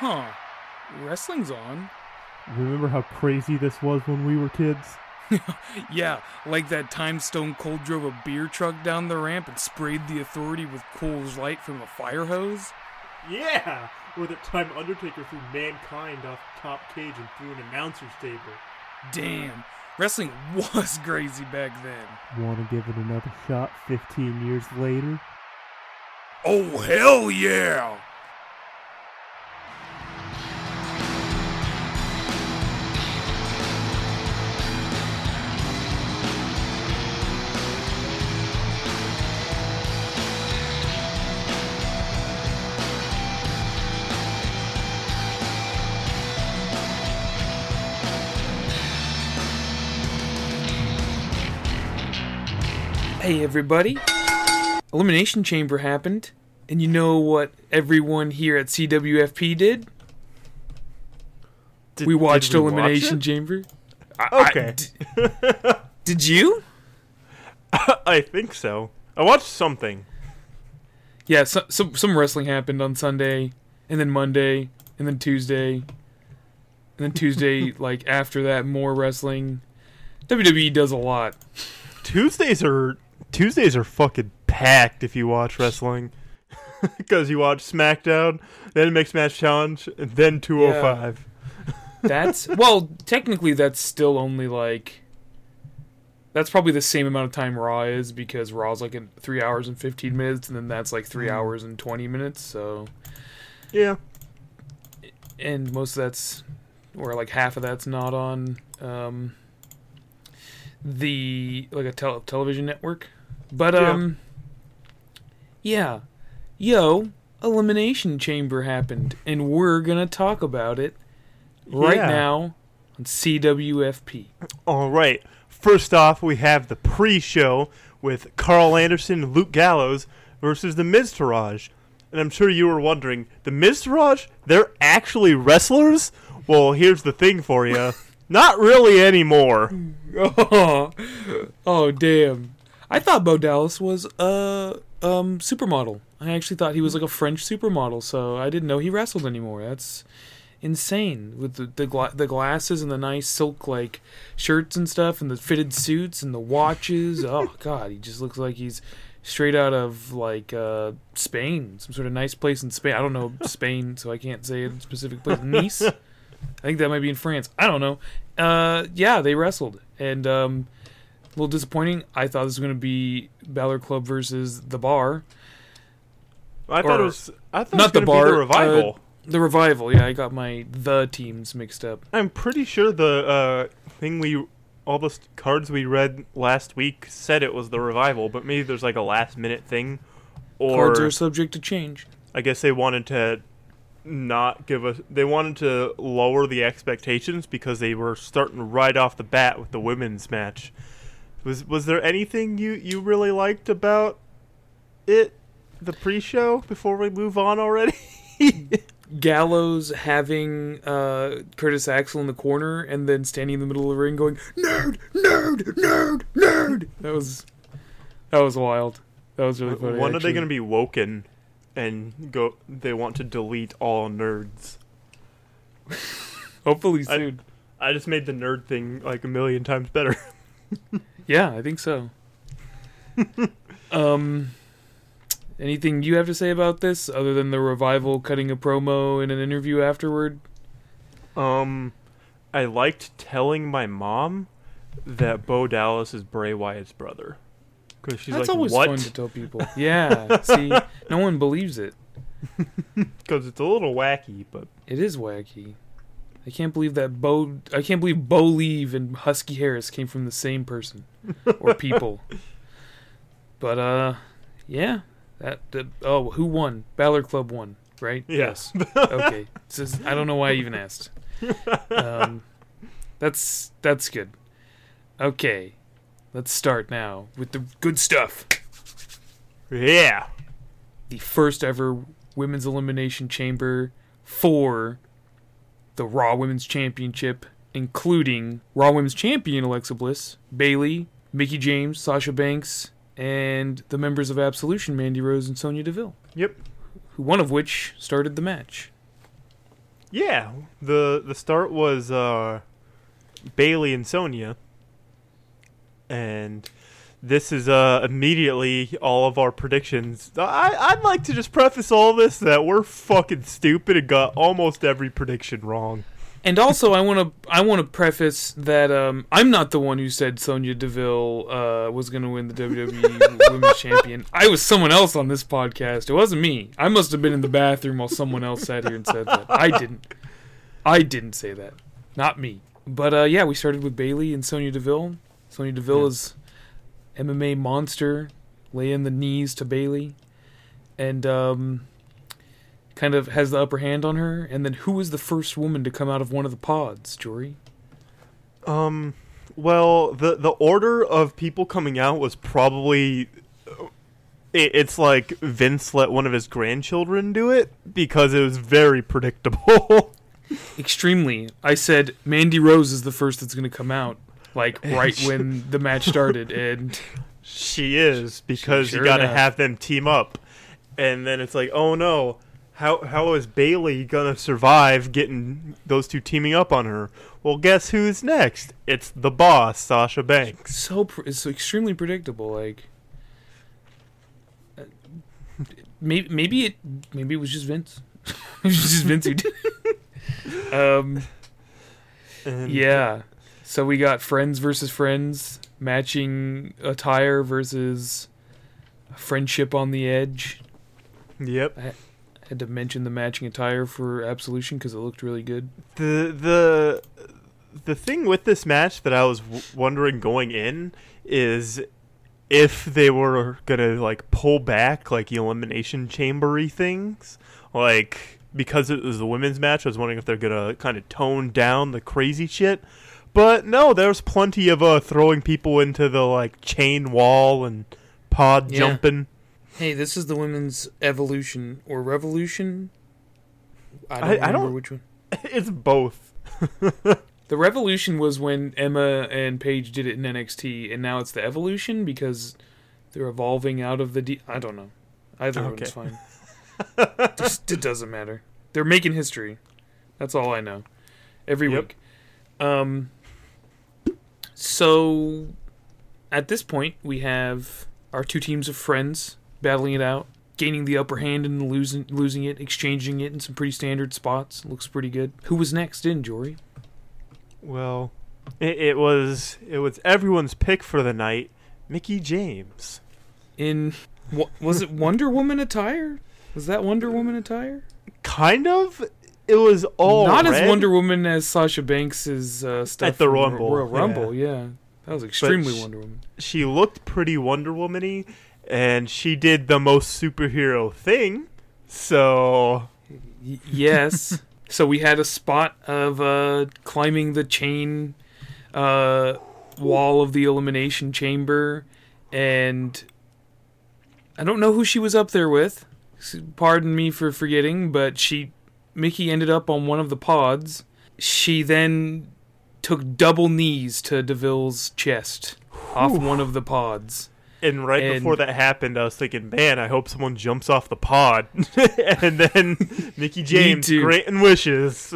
Huh. Wrestling's on. Remember how crazy this was when we were kids? Yeah, like that time Stone Cold drove a beer truck down the ramp and sprayed the authority with Coors Light from a fire hose? Yeah! Or that time Undertaker threw Mankind off the top cage and threw an announcer's table. Damn, wrestling was crazy back then. Want to give it another shot 15 years later? Oh, hell yeah! Everybody. Elimination Chamber happened, and you know what everyone here at CWFP did? Did, we watched did we Elimination it? Chamber. I- I- Okay. d- did you? I think so. I watched something. Yeah, so, some some wrestling happened on Sunday, and then Monday, and then Tuesday, and then Tuesday. like after that, more wrestling. WWE does a lot. Tuesdays are Tuesdays are fucking packed if you watch wrestling. Because you watch SmackDown, then Mixed Match Challenge, and then 205. That's well, technically, that's still only like. That's probably the same amount of time Raw is because Raw's like in three hours and fifteen minutes, and then that's like three Mm. hours and twenty minutes. So, Yeah. and most of that's, or like half of that's not on um, the like a tel- television network. But Yeah. um, yeah, yo, elimination chamber happened, and we're gonna talk about it right Yeah. now on CWFP. All right. First off, we have the pre-show with Karl Anderson and Luke Gallows versus the Miztourage. And I'm sure you were wondering, the Miztourage, they're actually wrestlers? Well, here's the thing for you. Not really anymore. Oh, oh, damn! I thought Bo Dallas was a um supermodel. I actually thought he was like a French supermodel, so I didn't know he wrestled anymore. That's insane with the the, gla- the glasses and the nice silk like shirts and stuff, and the fitted suits and the watches. oh God, he just looks like he's straight out of like uh Spain, some sort of nice place in Spain. I don't know Spain, so I can't say a specific place. Nice. I think that might be in France. I don't know. Uh, yeah, they wrestled, and um, a little disappointing. I thought this was going to be Balor Club versus the Bar, I thought Or- it was I thought not it was the bar, the revival. the Revival. Yeah, I got my the teams mixed up. I'm pretty sure the uh, thing we all the cards we read last week said it was the revival, but maybe there's like a last minute thing or Cards are subject to change. I guess they wanted to not give us. They wanted to lower the expectations because they were starting right off the bat with the women's match. Was was there anything you you really liked about it, the pre-show? Before we move on already. Gallows having uh, Curtis Axel in the corner and then standing in the middle of the ring going nerd, nerd, nerd, nerd. That was that was wild. That was really funny. when are they going to be woken and go? They want to delete all nerds. Hopefully I- soon. I just made the nerd thing like a million times better. Yeah, I think so. um, anything you have to say about this other than the revival cutting a promo in an interview afterward? Um, I liked telling my mom that Bo Dallas is Bray Wyatt's brother. Because she's That's like, always what? fun to tell people. Yeah, see, no one believes it. Because it's a little wacky, but It is wacky. I can't believe that Bo. I can't believe Bo Leave and Husky Harris came from the same person or people. but uh, yeah. That, that oh, who won? Balor Club won, right? Yes. okay. This I don't know why I even asked. Um, that's that's good. Okay, let's start now with the good stuff. yeah. The first ever women's elimination chamber for the Raw Women's Championship, including Raw Women's Champion Alexa Bliss, Bayley, Mickie James, Sasha Banks, and the members of Absolution, Mandy Rose and Sonya Deville, Yep. one of which started the match. Yeah, the the start was uh, Bayley and Sonya, and this is uh, immediately all of our predictions. I I'd like to just preface all this that we're fucking stupid and got almost every prediction wrong. And also, I want to I want to preface that um, I'm not the one who said Sonya Deville uh, was going to win the WWE Women's Champion. I was someone else on this podcast. It wasn't me. I must have been in the bathroom while someone else sat here and said that. I didn't. I didn't say that. Not me. But uh, yeah, we started with Bayley and Sonya Deville. Sonya Deville Yeah. is MMA monster, laying the knees to Bayley, and um, kind of has the upper hand on her. And then who was the first woman to come out of one of the pods, Jory? Um, well, the the order of people coming out was probably it, it's like Vince let one of his grandchildren do it because it was very predictable. Extremely. I said Mandy Rose is the first that's going to come out, like right when the match started, and she is because Sure you got to have them team up, and then it's like, oh no. How, how is Bayley gonna survive getting those two teaming up on her? Well, guess who's next? It's the boss, Sasha Banks. so pr- it's extremely predictable. Like, uh, maybe maybe it maybe it was just Vince. it was just Vince who did. um. And Yeah. So we got friends versus friends, matching attire versus friendship on the edge. Yep. I had to mention the matching attire for Absolution because it looked really good. the the the thing with this match that I was w- wondering going in is if they were gonna like pull back like elimination chambery things, like because it was a women's match. I was wondering if they're gonna kind of tone down the crazy shit. But no, there's plenty of uh, throwing people into the like chain wall and pod Yeah. jumping. Hey, this is the women's evolution or revolution. I don't I- I remember don't- which one. it's both. The revolution was when Emma and Paige did it in NXT, and now it's the evolution because they're evolving out of the. D- I don't know. Either Okay. one's fine. Just, it doesn't matter. They're making history. That's all I know. Every Yep. week. Um. So, at this point, we have our two teams of friends battling it out, gaining the upper hand and losing losing it, exchanging it in some pretty standard spots. Looks pretty good. Who was next in, Jory? Well, it, it was it was everyone's pick for the night, Mickie James. in wa- was it Wonder Woman attire? Was that Wonder Woman attire? Kind of. It was all Not red, as Wonder Woman as Sasha Banks' uh, stuff At the Rumble, Royal yeah. Rumble. Yeah, that was extremely sh- Wonder Woman. She looked pretty Wonder Woman-y, and she did the most superhero thing. So Y- yes. so we had a spot of uh, climbing the chain uh, wall of the elimination chamber, and I don't know who she was up there with. Pardon me for forgetting, but she Mickie ended up on one of the pods. She then took double knees to Deville's chest off one of the pods. And right And- before that happened, I was thinking, man, I hope someone jumps off the pod. and then Mickie James granting wishes.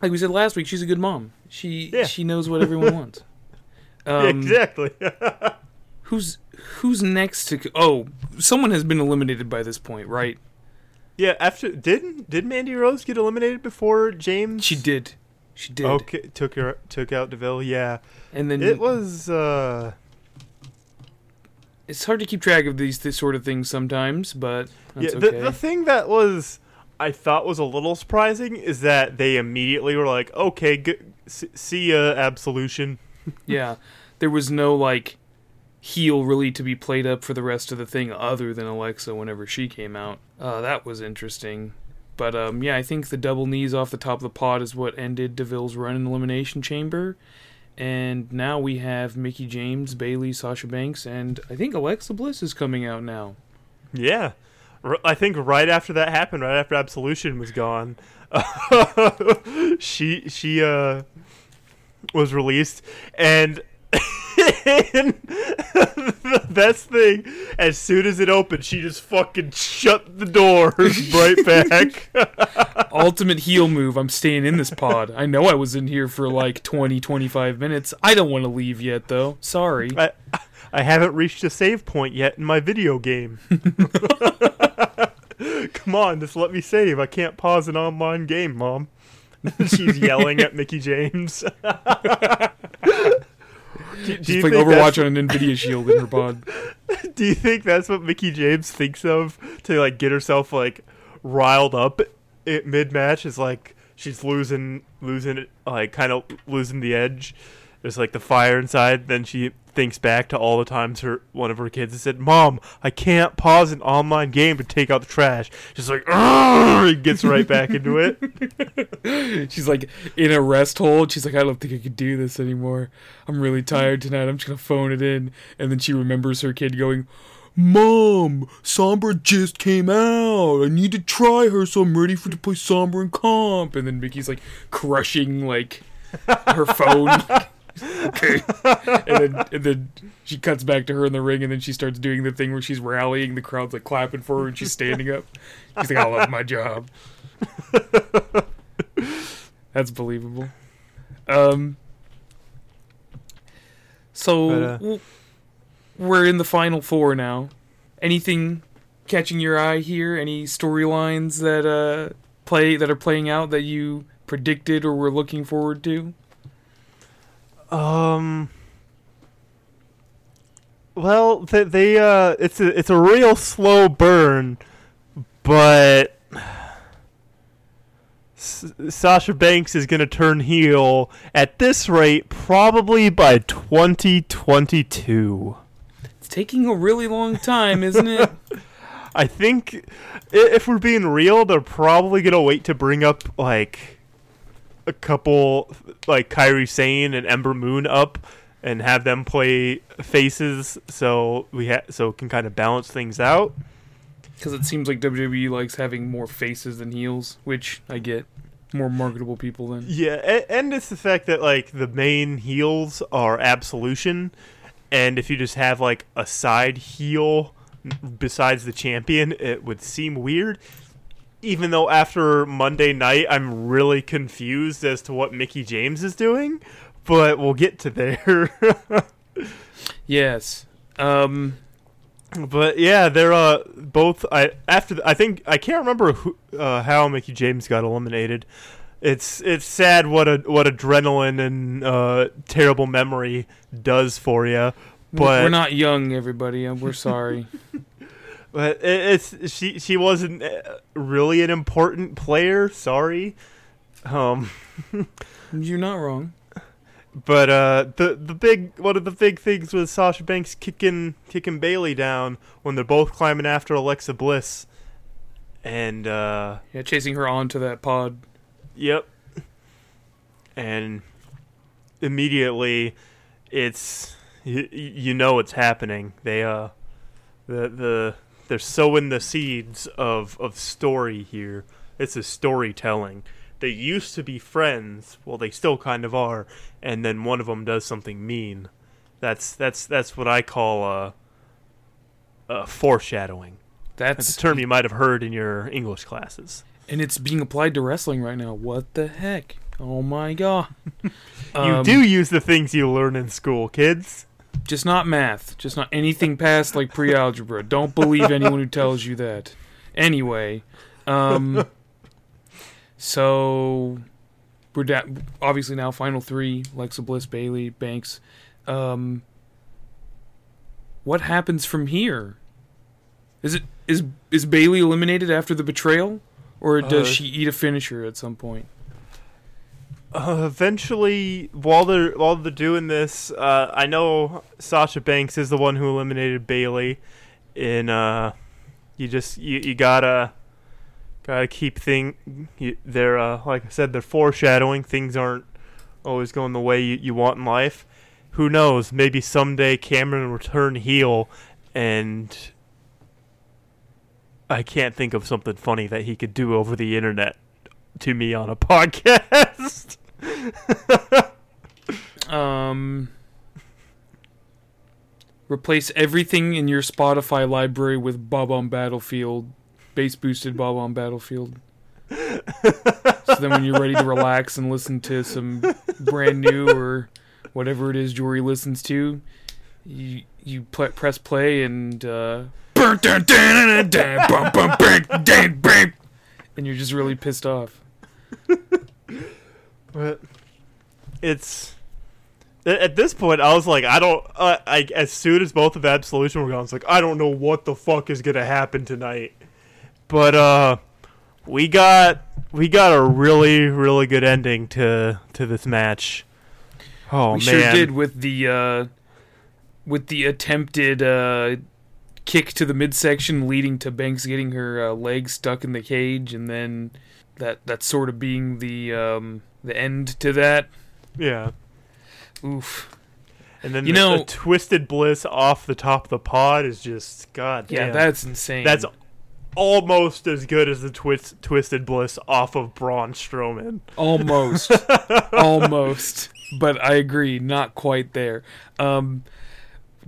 Like we said last week, she's a good mom. She Yeah. she knows what everyone wants. Um, exactly. Who's who's next to? Oh, someone has been eliminated by this point, right? Yeah, after did did Mandy Rose get eliminated before James? She did. She did. Okay, took her took out Deville. Yeah, And then it was. uh it's hard to keep track of these this sort of things sometimes, but that's Yeah, the, okay. the thing that was I thought was a little surprising is that they immediately were like, "Okay, g- see ya, absolution." yeah, there was no like heel really to be played up for the rest of the thing other than Alexa whenever she came out. Uh, that was interesting. But um, yeah, I think the double knees off the top of the pod is what ended Deville's run in Elimination Chamber. And now we have Mickie James, Bayley, Sasha Banks, and I think Alexa Bliss is coming out now. Yeah, I think right after that happened, right after absolution was gone, she she uh was released, and the best thing, as soon as it opened, she just fucking shut the door right back. Ultimate heel move. I'm staying in this pod. I know I was in here for like 20, 25 minutes. I don't want to leave yet, though. Sorry. I, I haven't reached a save point yet in my video game. Come on, just let me save. I can't pause an online game, Mom. She's yelling at Mickie James. Do, do playing Overwatch on an Nvidia Shield in her pod. Do you think that's what Mickie James thinks of to like get herself like riled up mid match? Is like she's losing, losing it, like kind of losing the edge. There's like the fire inside. Then she thinks back to all the times her one of her kids has said, "Mom, I can't pause an online game to take out the trash." She's like, "Argh," gets right back into it. She's like in a rest hold. She's like, I don't think I could do this anymore. I'm really tired tonight. I'm just gonna phone it in. And then she remembers her kid going, Mom, Sombra just came out. I need to try her, so I'm ready for to play Sombra in comp. And then Mickie's like crushing like her phone. okay. And then and then she cuts back to her in the ring, and then she starts doing the thing where she's rallying. The crowd's like clapping for her, and she's standing up. She's like, I love my job. That's believable. Um. So But, uh, w- we're in the final four now. Anything catching your eye here? Any storylines that uh play that are playing out that you predicted or were looking forward to? Um. Well, they, they uh, it's a it's a real slow burn, but S- Sasha Banks is gonna turn heel at this rate probably by 2022. It's taking a really long time, isn't it? I think if we're being real, they're probably gonna wait to bring up like a couple like Kairi Sane and Ember Moon up and have them play faces so we ha- so it can kind of balance things out. Because it seems like WWE likes having more faces than heels, which I get. More marketable people than. Yeah, and, and it's the fact that like the main heels are Absolution, and if you just have like a side heel besides the champion, it would seem weird. Even though after Monday night, I'm really confused as to what Mickie James is doing, but we'll get to there. Yes. Um. but yeah, they're uh both. I after the, I think I can't remember who, uh, how Mickie James got eliminated. It's it's sad what a what adrenaline and uh, terrible memory does for you. But we're not young, everybody. We're sorry. But it, it's she she wasn't uh, really an important player. Sorry. Um. You're not wrong. But uh, the the big one of the big things was Sasha Banks kicking kicking Bayley down when they're both climbing after Alexa Bliss, and uh, Yeah, chasing her onto that pod. yep, and immediately it's you, you know it's happening. They uh the the they're sowing the seeds of of story here. It's a storytelling. They used to be friends. Well, they still kind of are. And then one of them does something mean. That's that's that's what I call uh, uh foreshadowing. That's That's a term you might have heard in your English classes. and it's being applied to wrestling right now. What the heck? Oh my god. you Um, do use the things you learn in school, kids. Just not math, just not anything past like pre-algebra. Don't believe anyone who tells you that. Anyway, um so we're da- obviously now final 3, Lexa Bliss, Bayley, Banks. Um what happens from here? Is it is is Bayley eliminated after the betrayal or does Uh, she eat a finisher at some point? Uh, eventually, while they're while they're doing this, uh, I know Sasha Banks is the one who eliminated Bayley. In uh, you just you, you gotta gotta keep thing. You, they're uh, like I said, they're foreshadowing. Things aren't always going the way you, you want in life. Who knows? Maybe someday Cameron will turn heel, and I can't think of something funny that he could do over the internet to me on a podcast. Um Replace everything in your Spotify library with Bob-omb Battlefield, bass boosted Bob-omb Battlefield. so then when you're ready to relax and listen to some brand new or whatever it is Jory listens to, you you pl- press play and uh, and you're just really pissed off. But it's at this point, I was like, I don't. Uh, I as soon as both of Absolution were gone, I was like, I don't know what the fuck is gonna happen tonight. But uh, we got we got a really really good ending to to this match. Oh we man, sure did with the uh, with the attempted uh, kick to the midsection, leading to Banks getting her uh, leg stuck in the cage, and then that that sort of being the um, the end to that. yeah. Oof. And then You the, know- the twisted bliss off the top of the pod is just god. Yeah, damn. that's insane. That's almost as good as the twist, twisted bliss off of Braun Strowman. almost, almost. But I agree, not quite there. Um,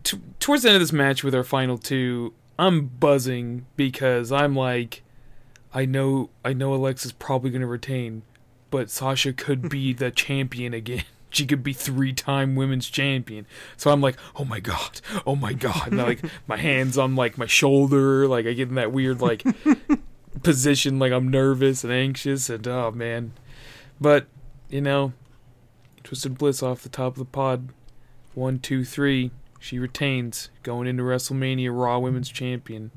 t- towards the end of this match with our final two, I'm buzzing because I'm like, I know, I know Alexa's probably going to retain, but Sasha could be the champion again. She could be three-time women's champion. So I'm like, oh my god, oh my god. And like my hands on like my shoulder, like I get in that weird like position, like I'm nervous and anxious, and oh man. But you know, Twisted Bliss off the top of the pod. One, two, three. She retains, going into WrestleMania Raw Women's Champion.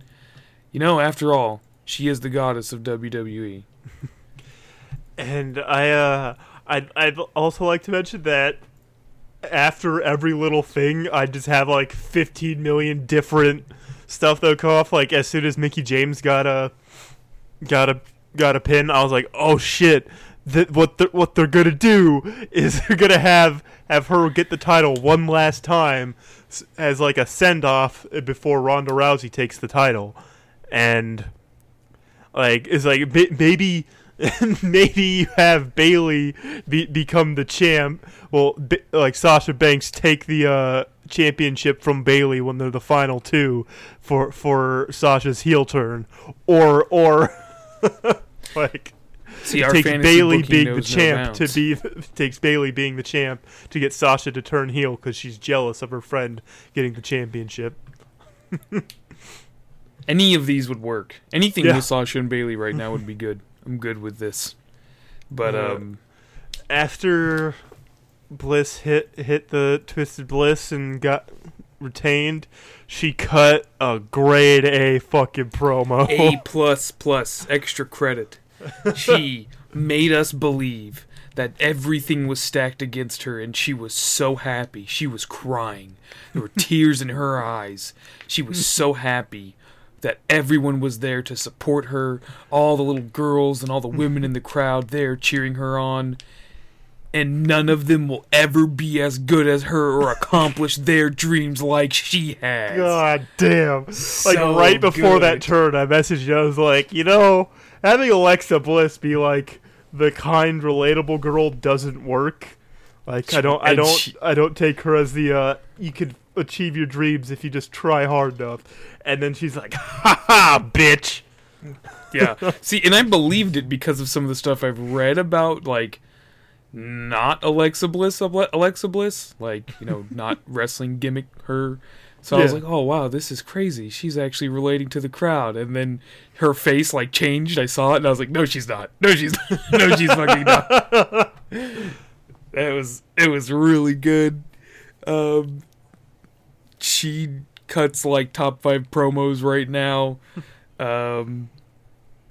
You know, after all, she is the goddess of. WWE. And I, uh, I'd, I'd also like to mention that after every little thing, I just have like 15 million different stuff that come off. Like as soon as Mickie James got a, got a, got a pin, I was like, oh shit. That what they're, what they're gonna do is they're gonna have have her get the title one last time as like a send off before Ronda Rousey takes the title, and like it's like maybe maybe you have Bayley be, become the champ. Well, B- like Sasha Banks take the uh, championship from Bayley when they're the final two for for Sasha's heel turn, or or like See, our takes Bayley being the knows no champ to be takes Bayley being the champ to get Sasha to turn heel because she's jealous of her friend getting the championship. Any of these would work. Anything Yeah. with Sasha and Bayley right now would be good. I'm good with this. But Uh, um, after Bliss hit hit the Twisted Bliss and got retained, she cut a grade A fucking promo. A plus plus extra credit. She made us believe that everything was stacked against her and she was so happy. She was crying. There were tears in her eyes. She was so happy that everyone was there to support her. All the little girls and all the women in the crowd there cheering her on. And none of them will ever be as good as her or accomplish their dreams like she has. God damn! Like right before that turn, I messaged you. I was like, you know, having Alexa Bliss be like the kind, relatable girl doesn't work. Like I don't, I don't, she- I don't take her as the uh, you could achieve your dreams if you just try hard enough. And then she's like, "Ha ha, bitch." yeah. See, and I believed it because of some of the stuff I've read about, like, not Alexa Bliss, Alexa Bliss, like, you know, not wrestling gimmick her. So I was like, oh, wow, this is crazy. She's actually relating to the crowd. And then her face, like, changed. I saw it, and I was like, no, she's not. No, she's not. no, she's fucking not. It was, it was really good. Um, she cuts, like, top five promos right now. Um,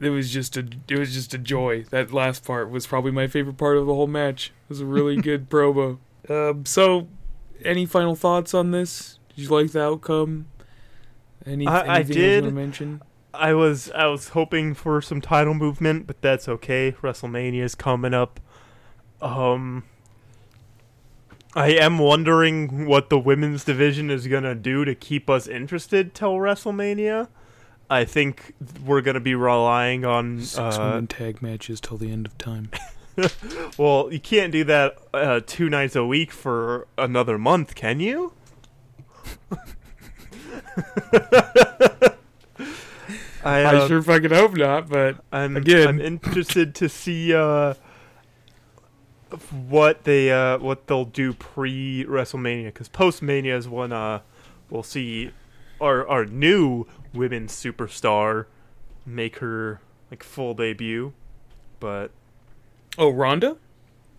it was just a it was just a joy. That last part was probably my favorite part of the whole match. It was a really good promo. Um, so, any final thoughts on this? Did you like the outcome? Any, I- I anything did. mention? I was I was hoping for some title movement, but that's okay. WrestleMania is coming up. Um I am wondering what the women's division is going to do to keep us interested till WrestleMania. I think we're going to be relying on Six uh, women tag matches till the end of time. well, you can't do that uh, two nights a week for another month, can you? I, I uh, sure fucking hope not, but I'm Again. I'm interested to see uh, what they uh, what they'll do pre WrestleMania because post Mania is when uh, we'll see our our new women's superstar make her like full debut. But oh, Ronda.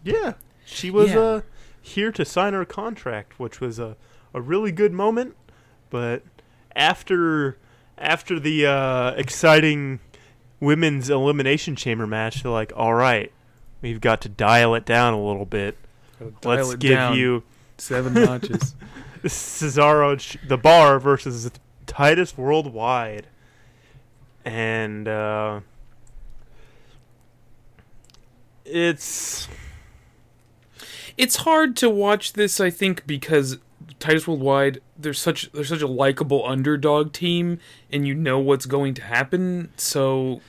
yeah, she was Yeah. uh, here to sign her contract, which was a a really good moment. But after after the uh, exciting women's elimination chamber match, they're like, "All right, we've got to dial it down a little bit. Let's give you seven notches. Cesaro, the Bar versus Titus Worldwide." And uh, it's it's hard to watch this, I think, because Titus Worldwide, there's such there's such a likable underdog team, and you know what's going to happen. So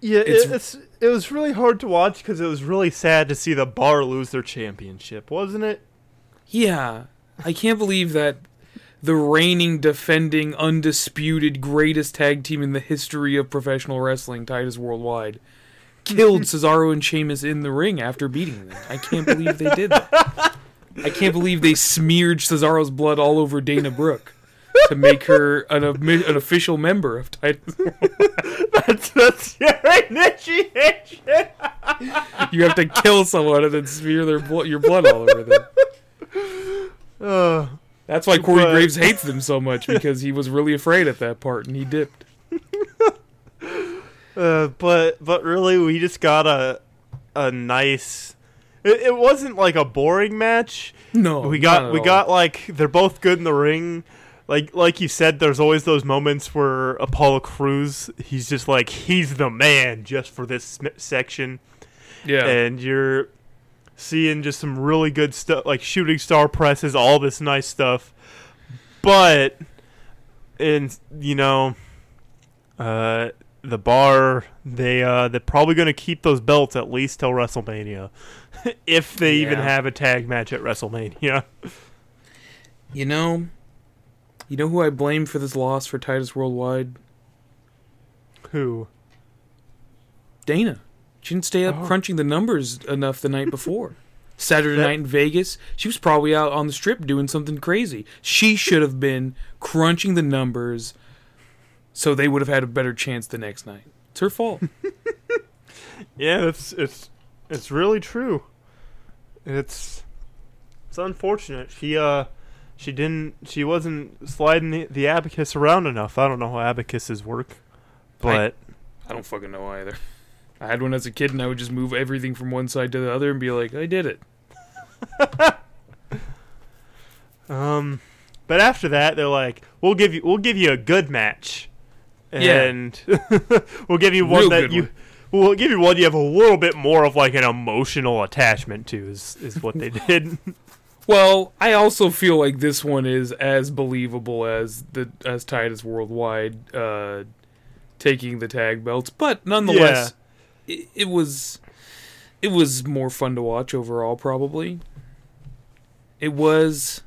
Yeah, It's- it's, it's it was really hard to watch because it was really sad to see the bar lose their championship, wasn't it? yeah, I can't believe that the reigning, defending, undisputed greatest tag team in the history of professional wrestling, Titus Worldwide, killed Cesaro and Sheamus in the ring after beating them. I can't believe they did that. I can't believe they smeared Cesaro's blood all over Dana Brooke to make her an, an official member of Titus. that's that's your initiation. You have to kill someone and then smear their blo- your blood all over them. Uh, That's why Corey But- Graves hates them so much because he was really afraid at that part and he dipped. uh, but but really, we just got a a nice. It, it wasn't like a boring match. No, we got we all. got like they're both good in the ring. Like like you said, there's always those moments where Apollo Crews, he's just like he's the man just for this section. yeah. and you're seeing just some really good stuff like shooting star presses all this nice stuff but and you know uh the bar they uh they're probably going to keep those belts at least till WrestleMania if they even have a tag match at WrestleMania You know, you know who I blame for this loss for Titus Worldwide? who Dana. She didn't stay up Oh. crunching the numbers enough the night before. Saturday That- night in Vegas, she was probably out on the strip doing something crazy. She should have been crunching the numbers so they would have had a better chance the next night. It's her fault. yeah it's it's it's really true it's it's unfortunate she uh she didn't she wasn't sliding the, the abacus around enough i don't know how abacuses work but I don't fucking know either. I had one as a kid and I would just move everything from one side to the other and be like, I did it. um but after that they're like we'll give you we'll give you a good match Yeah. and we'll give you one Real that you one. We'll give you one you have a little bit more of like an emotional attachment to is is what they did Well, I also feel like this one is as believable as the as Titus Worldwide uh, taking the tag belts, but nonetheless, it, it was it was more fun to watch overall. Probably, it was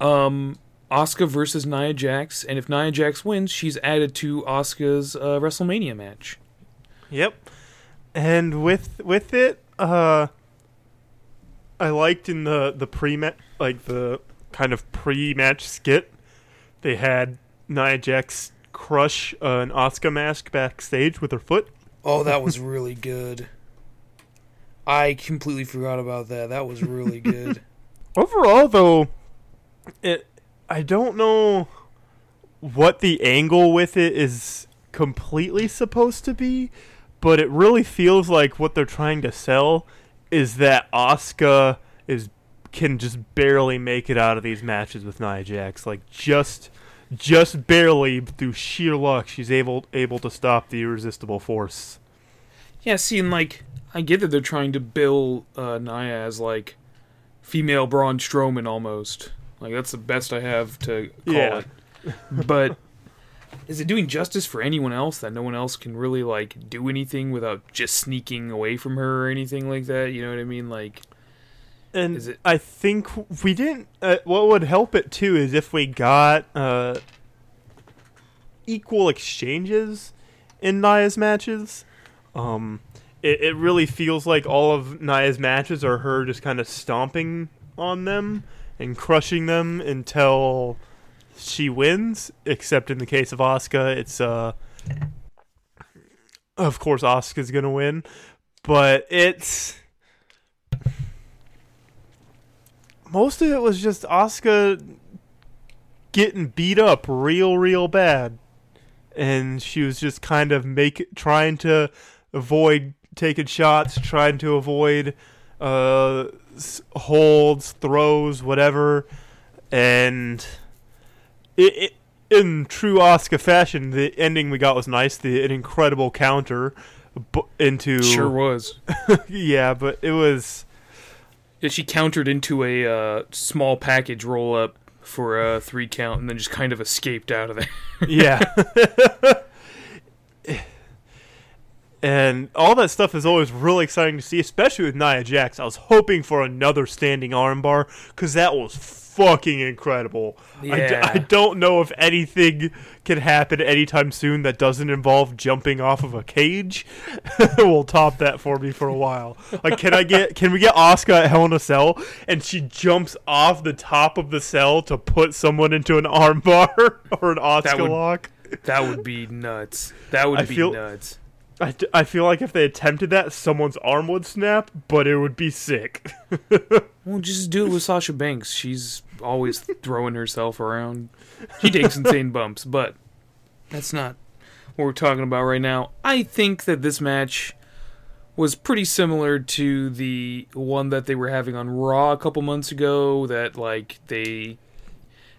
um, Asuka versus Nia Jax, and if Nia Jax wins, she's added to Asuka's uh, WrestleMania match. Yep. And with with it, uh I liked in the the pre like the kind of pre-match skit, they had Nia Jax crush uh, an Asuka mask backstage with her foot. Oh, that was really good. I completely forgot about that. That was really good. Overall, though, it I don't know what the angle with it is completely supposed to be, but it really feels like what they're trying to sell is that Asuka is can just barely make it out of these matches with Nia Jax, like just just barely through sheer luck she's able able to stop the irresistible force. Yeah, see, and like, I get that they're trying to bill uh, Nia as like female Braun Strowman almost. Like that's the best I have to call Yeah. it. But is it doing justice for anyone else that no one else can really like do anything without just sneaking away from her or anything like that? You know what I mean? Like, And Is it- I think we didn't. Uh, what would help it too is if we got uh, equal exchanges in Nia's matches. Um, it, it really feels like all of Nia's matches are her just kind of stomping on them and crushing them until she wins. Except in the case of Asuka, it's uh, of course Asuka's gonna win, but it's most of it was just Asuka getting beat up real, real bad, and she was just kind of make trying to avoid taking shots, trying to avoid uh, holds, throws, whatever, and it, it, in true Asuka fashion, the ending we got was nice. The an incredible counter into Sure was. yeah, but it was Yeah, she countered into a uh, small package roll up for a three count, and then just kind of escaped out of there. yeah. and all that stuff is always really exciting to see, especially with Nia Jax. I was hoping for another standing armbar because that was fucking incredible. Yeah. I, don't know if anything can happen anytime soon that doesn't involve jumping off of a cage. will top that for me for a while. Like, can I get? Can we get Asuka at Hell in a Cell and she jumps off the top of the cell to put someone into an armbar or an Asuka would- lock? that would be nuts. That would I be feel- nuts. I, d- I feel like if they attempted that, someone's arm would snap, but it would be sick. Well, just do it with Sasha Banks. She's always throwing herself around. She takes insane bumps, but that's not what we're talking about right now. I think that this match was pretty similar to the one that they were having on Raw a couple months ago. That like they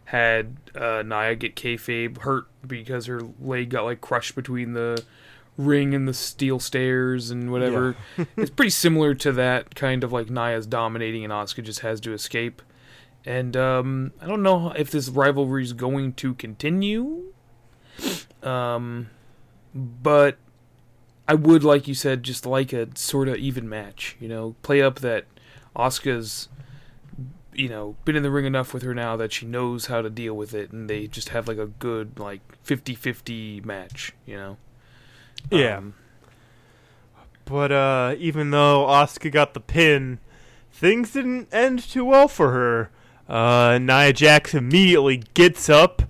had uh, Nia get kayfabe hurt because her leg got like crushed between the ring and the steel stairs and whatever. it's pretty similar to that kind of like Nia's dominating and Asuka just has to escape. And um, I don't know if this rivalry is going to continue. Um, but I would, like you said, just like a sort of even match. You know, play up that Asuka's, you know, been in the ring enough with her now that she knows how to deal with it, and they just have like a good like 50-50 match. You know. Yeah. Um, But uh, even though Asuka got the pin, things didn't end too well for her. Uh, Nia Jax immediately gets up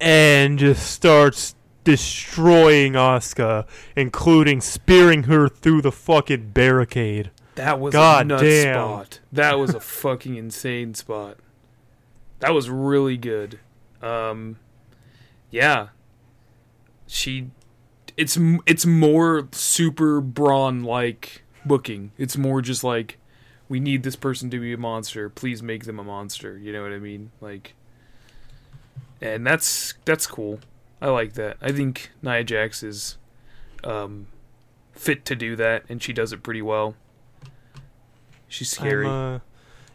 and just starts destroying Asuka, including spearing her through the fucking barricade. That was God a nuts damn. spot. That was a fucking insane spot. That was really good. Um, yeah, she. It's it's more super Braun like booking. It's more just like we need this person to be a monster. Please make them a monster. You know what I mean? Like, and that's that's cool. I like that. I think Nia Jax is um, fit to do that, and she does it pretty well. She's scary. I'm, uh,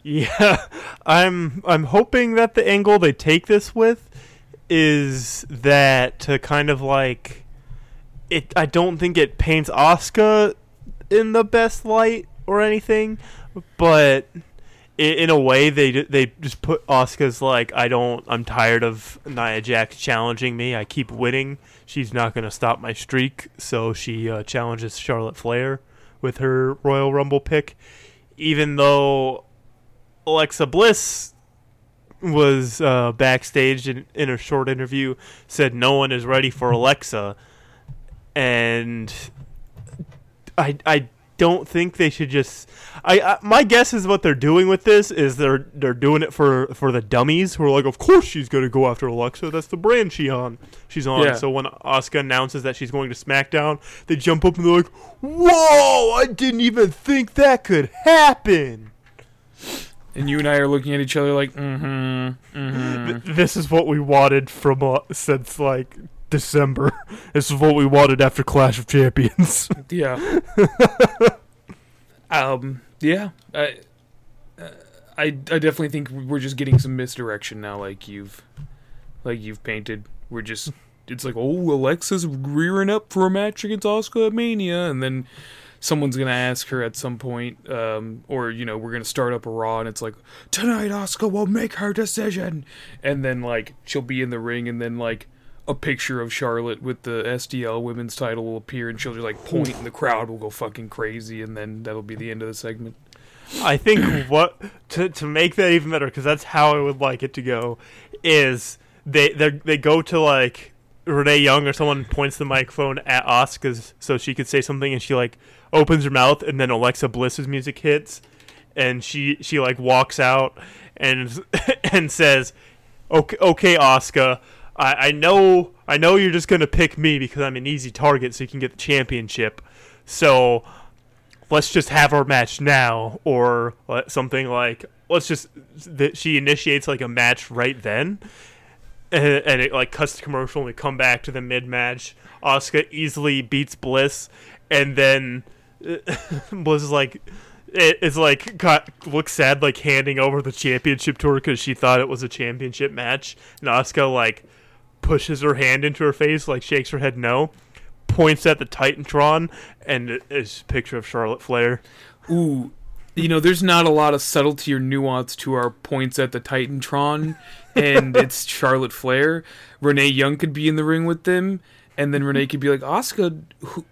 yeah, I'm. I'm hoping that the angle they take this with is that to kind of like it. I don't think it paints Asuka in the best light or anything, but in a way they they just put Asuka's like I don't. I'm tired of Nia Jax challenging me. I keep winning. She's not going to stop my streak, so she uh, challenges Charlotte Flair with her Royal Rumble pick even though Alexa Bliss was uh, backstage in, in a short interview, said no one is ready for Alexa, and I I don't think they should just. I, I my guess is what they're doing with this is they're they're doing it for for the dummies who are like, of course she's gonna go after Alexa. That's the brand she on. She's on. Yeah. So when Asuka announces that she's going to SmackDown, they jump up and they're like, "Whoa! I didn't even think that could happen." and you and I are looking at each other like, mm-hmm, mm-hmm. Th- this is what we wanted from uh, since like December. This is what we wanted after Clash of Champions. Yeah. um. Yeah. I. uh, I. I definitely think we're just getting some misdirection now. Like you've, like you've painted. We're just. It's like, oh, Alexa's rearing up for a match against Asuka at Mania, and then someone's gonna ask her at some point, um, or you know, we're gonna start up a Raw, and it's like, tonight Asuka will make her decision, and then like she'll be in the ring, and then like, a picture of Charlotte with the SDL women's title will appear, and she'll just like point, and the crowd will go fucking crazy, and then that'll be the end of the segment. I think what to to make that even better because that's how I would like it to go is they they they go to like Renee Young or someone points the microphone at Asuka so she could say something and she like opens her mouth and then Alexa Bliss's music hits and she she like walks out and and says okay okay Asuka I, I know I know you're just gonna pick me because I'm an easy target so you can get the championship. So let's just have our match now or something like let's just that she initiates like a match right then and, and it like cuts to commercial and we come back to the mid match Asuka easily beats Bliss and then Bliss is like it's like got, looks sad like handing over the championship to her because she thought it was a championship match. And Asuka like pushes her hand into her face like shakes her head no points at the Titantron, and it's a picture of Charlotte Flair. Ooh, you know, there's not a lot of subtlety or nuance to our points at the Titantron, and it's Charlotte Flair. Renee Young could be in the ring with them, and then Renee could be like, "Asuka,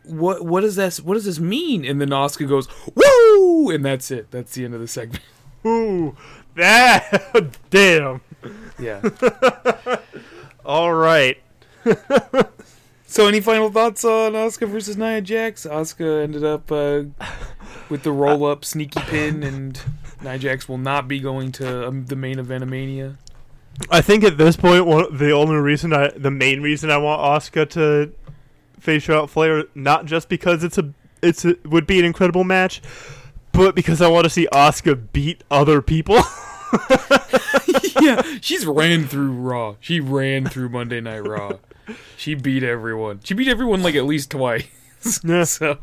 what what does this what does this mean?" And then Asuka goes, "Woo!" and that's it. That's the end of the segment. Ooh, that damn. Yeah. All right. So, any final thoughts on Asuka versus Nia Jax? Asuka ended up uh, with the roll up sneaky pin, and Nia Jax will not be going to um, the main event of Mania. I think at this point, one, the only reason I, the main reason I want Asuka to face out Flair, not just because it's a, it's a, would be an incredible match, but because I want to see Asuka beat other people. yeah, she's ran through Raw. She ran through Monday Night Raw. She beat everyone. She beat everyone like at least twice. So,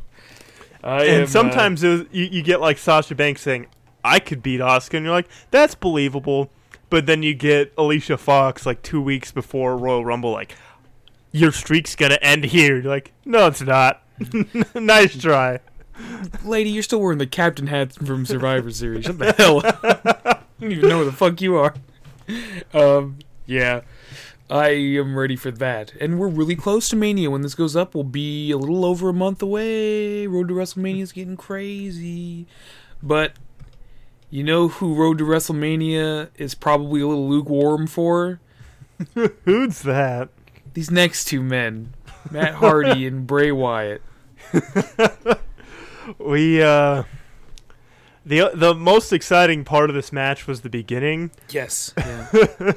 I and am, sometimes it was, you, you get like Sasha Banks saying, "I could beat Asuka," and you're like, "That's believable." But then you get Alicia Fox like two weeks before Royal Rumble, like, "Your streak's gonna end here." You're like, "No, it's not." nice try, uh, lady. You're still wearing the captain hat from Survivor Series. Shut the hell don't even know where the fuck you are. Um, yeah. I am ready for that. And we're really close to Mania. When this goes up, we'll be a little over a month away. Road to WrestleMania is getting crazy. But you know who Road to WrestleMania is probably a little lukewarm for? Who's that? These next two men, Matt Hardy and Bray Wyatt. We uh the the most exciting part of this match was the beginning Yes. Yeah.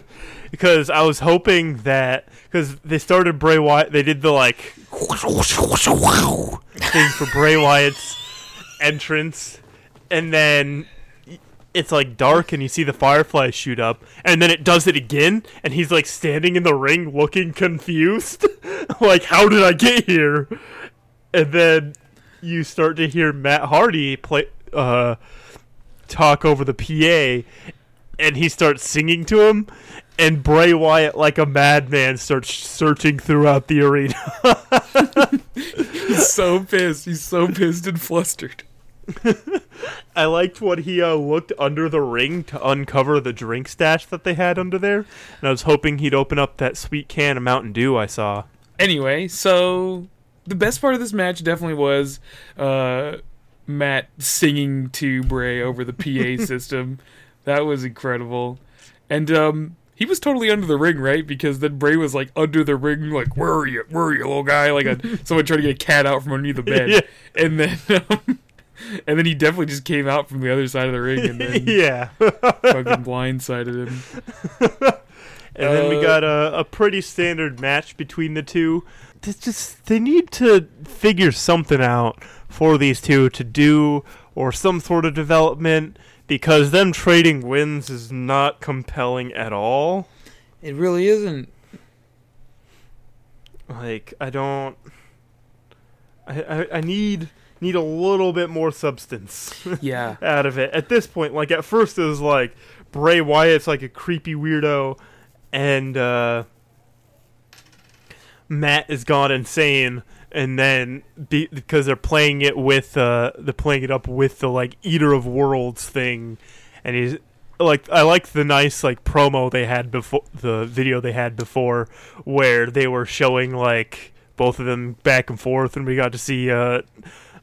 because I was hoping that because they started Bray Wyatt, they did the like thing for Bray Wyatt's entrance, and then it's like dark and you see the fireflies shoot up, and then it does it again, and he's like standing in the ring looking confused, like how did I get here? And then you start to hear Matt Hardy play uh talk over the PA and he starts singing to him and Bray Wyatt like a madman starts searching throughout the arena. He's so pissed. He's so pissed and flustered. I liked what he uh, looked under the ring to uncover the drink stash that they had under there, and I was hoping he'd open up that sweet can of Mountain Dew I saw. Anyway, so the best part of this match definitely was uh, Matt singing to Bray over the PA system. That was incredible. And um, he was totally under the ring, right? Because then Bray was like under the ring, like, "Where are you? Where are you, little guy?" Like a, someone trying to get a cat out from underneath the bed. Yeah. And then, um, and then he definitely just came out from the other side of the ring and then yeah. fucking blindsided him. And then we Uh, got a, a pretty standard match between the two. They just they need to figure something out for these two to do or some sort of development because them trading wins is not compelling at all. It really isn't. Like I don't I I, I need need a little bit more substance Yeah. out of it. At this point, like at first it was like Bray Wyatt's like a creepy weirdo and uh Matt is gone insane and then be, because they're playing it with uh playing it up with the like eater of worlds thing and he's like I like the nice like promo they had before the video they had before where they were showing like both of them back and forth and we got to see uh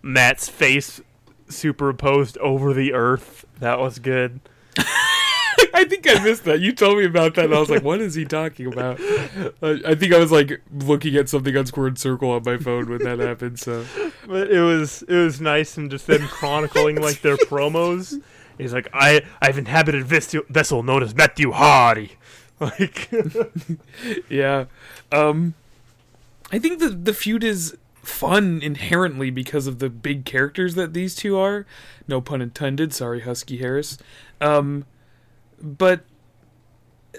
Matt's face superimposed over the earth. That was good. I think I missed that. You told me about that, and I was like, "What is he talking about?" Uh, I think I was like looking at something on Squared Circle on my phone when that happened. So But it was it was nice and just them chronicling like their promos. He's like, I I've inhabited vis- vessel known as Matthew Hardy. Like, yeah, um, I think the the feud is fun inherently because of the big characters that these two are. No pun intended. Sorry, Husky Harris. Um, but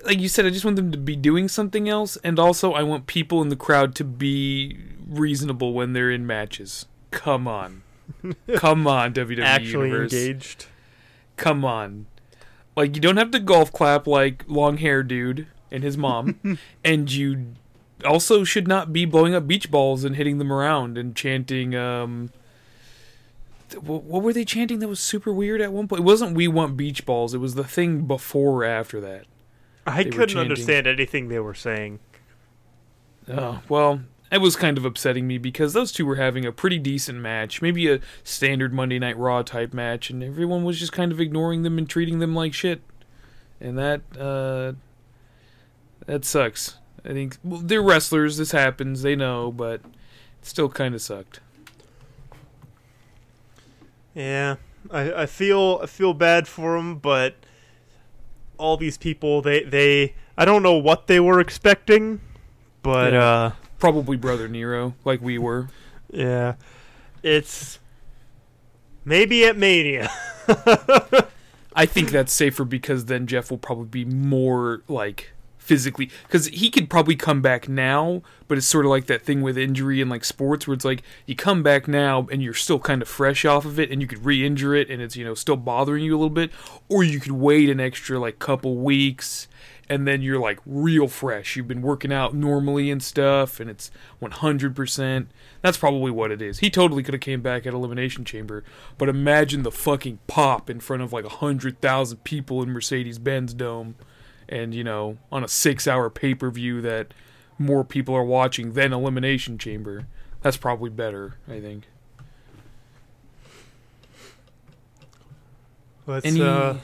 like you said, I just want them to be doing something else, and also I want people in the crowd to be reasonable when they're in matches. Come on, come on, WWE actually Universe. engaged. Come on, like you don't have to golf clap like long hair dude and his mom, and you also should not be blowing up beach balls and hitting them around and chanting. Um, what were they chanting that was super weird at one point? It wasn't "We want beach balls." It was the thing before or after that. I They couldn't understand anything they were saying. Oh, well, it was kind of upsetting me because those two were having a pretty decent match, maybe a standard Monday Night Raw type match, and everyone was just kind of ignoring them and treating them like shit. And that, uh, that sucks. I think well, they're wrestlers. This happens. They know, but it still kind of sucked. Yeah, I, I feel I feel bad for them, but all these people they they I don't know what they were expecting, but Yeah. uh Probably Brother Nero, like we were. yeah, it's maybe at Mania. I think that's safer because then Jeff will probably be more like physically because he could probably come back now, but it's sort of like that thing with injury in like sports where it's like you come back now and you're still kind of fresh off of it and you could re-injure it and it's you know still bothering you a little bit, or you could wait an extra like couple weeks and then you're like real fresh. You've been working out normally and stuff and it's 100%. That's probably what it is. He totally could have came back at Elimination Chamber, but imagine the fucking pop in front of like 100,000 people in Mercedes-Benz Dome and you know, on a 6-hour pay-per-view that more people are watching than Elimination Chamber. That's probably better, I think. Let's Any uh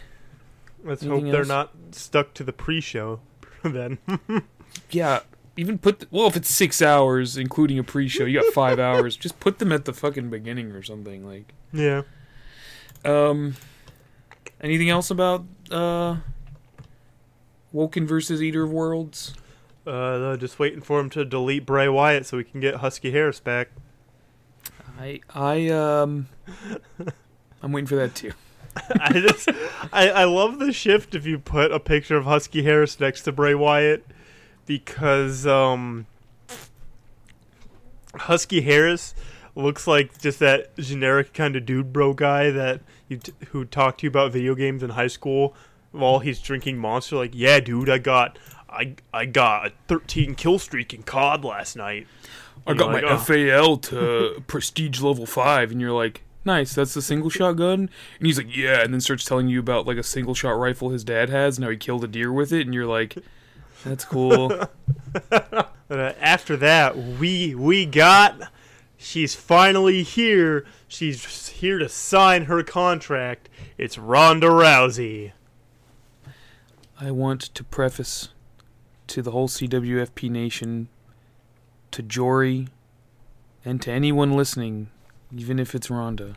let's hope they're else? not stuck to the pre-show then. Yeah, even put the, well if it's 6 hours including a pre-show, you got 5 hours. Just put them at the fucking beginning or something like yeah. Um, anything else about uh, Woken versus Eater of Worlds? Uh just waiting for him to delete Bray Wyatt so we can get Husky Harris back. I I um, I'm waiting for that too. I just I, I love the shift if you put a picture of Husky Harris next to Bray Wyatt because um Husky Harris looks like just that generic kind of dude bro guy that you t- who talked to you about video games in high school while he's drinking Monster like yeah dude I got I I got a 13 kill streak in COD last night. I You're got like, my "Oh." FAL to prestige level five, and you're like, nice. That's the single shot gun. And he's like, yeah, and then starts telling you about like a single shot rifle his dad has. and how he killed a deer with it, and you're like, that's cool. Uh, after that, we we got. She's finally here. She's here to sign her contract. It's Ronda Rousey. I want to preface to the whole CWFP nation, to Jory, and to anyone listening, even if it's Ronda.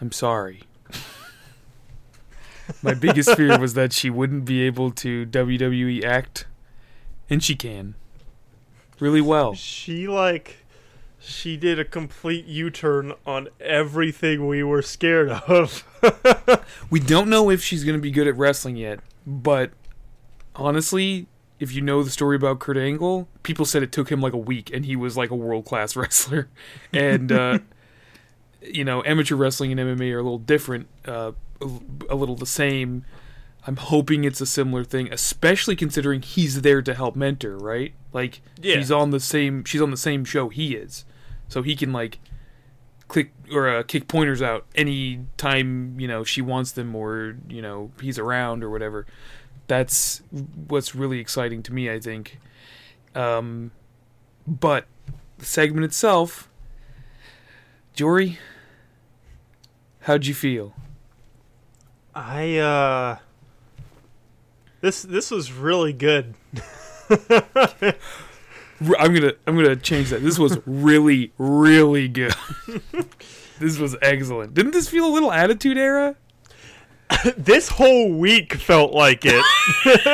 I'm sorry. My biggest fear was that she wouldn't be able to WWE act, and she can. Really well. She like she did a complete U-turn on everything we were scared of. We don't know if she's going to be good at wrestling yet, but honestly, if you know the story about Kurt Angle, people said it took him like a week and he was like a world class wrestler. And, uh, you know, amateur wrestling and MMA are a little different, uh, a, little the same. I'm hoping it's a similar thing, especially considering he's there to help mentor, right? Like Yeah. he's on the same she's on the same show he is. So he can like click or uh, kick pointers out any time you know she wants them or you know he's around or whatever. That's what's really exciting to me. I think. Um, but the segment itself, Jory, how'd you feel? I uh this this was really good. I'm gonna I'm gonna change that. This was really really good. this was excellent. Didn't this feel a little Attitude Era? this whole week felt like it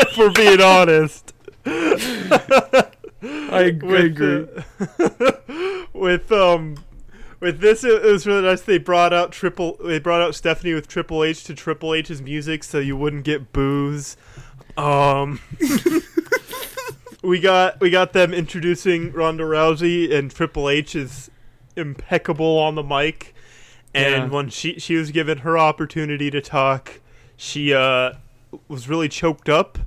for being honest. I, I With, agree. uh, with um with this it was really nice they brought out triple they brought out Stephanie with Triple H to Triple H's music so you wouldn't get booze. Um we got we got them introducing Ronda Rousey and Triple H is impeccable on the mic. And Yeah. when she she was given her opportunity to talk, she uh was really choked up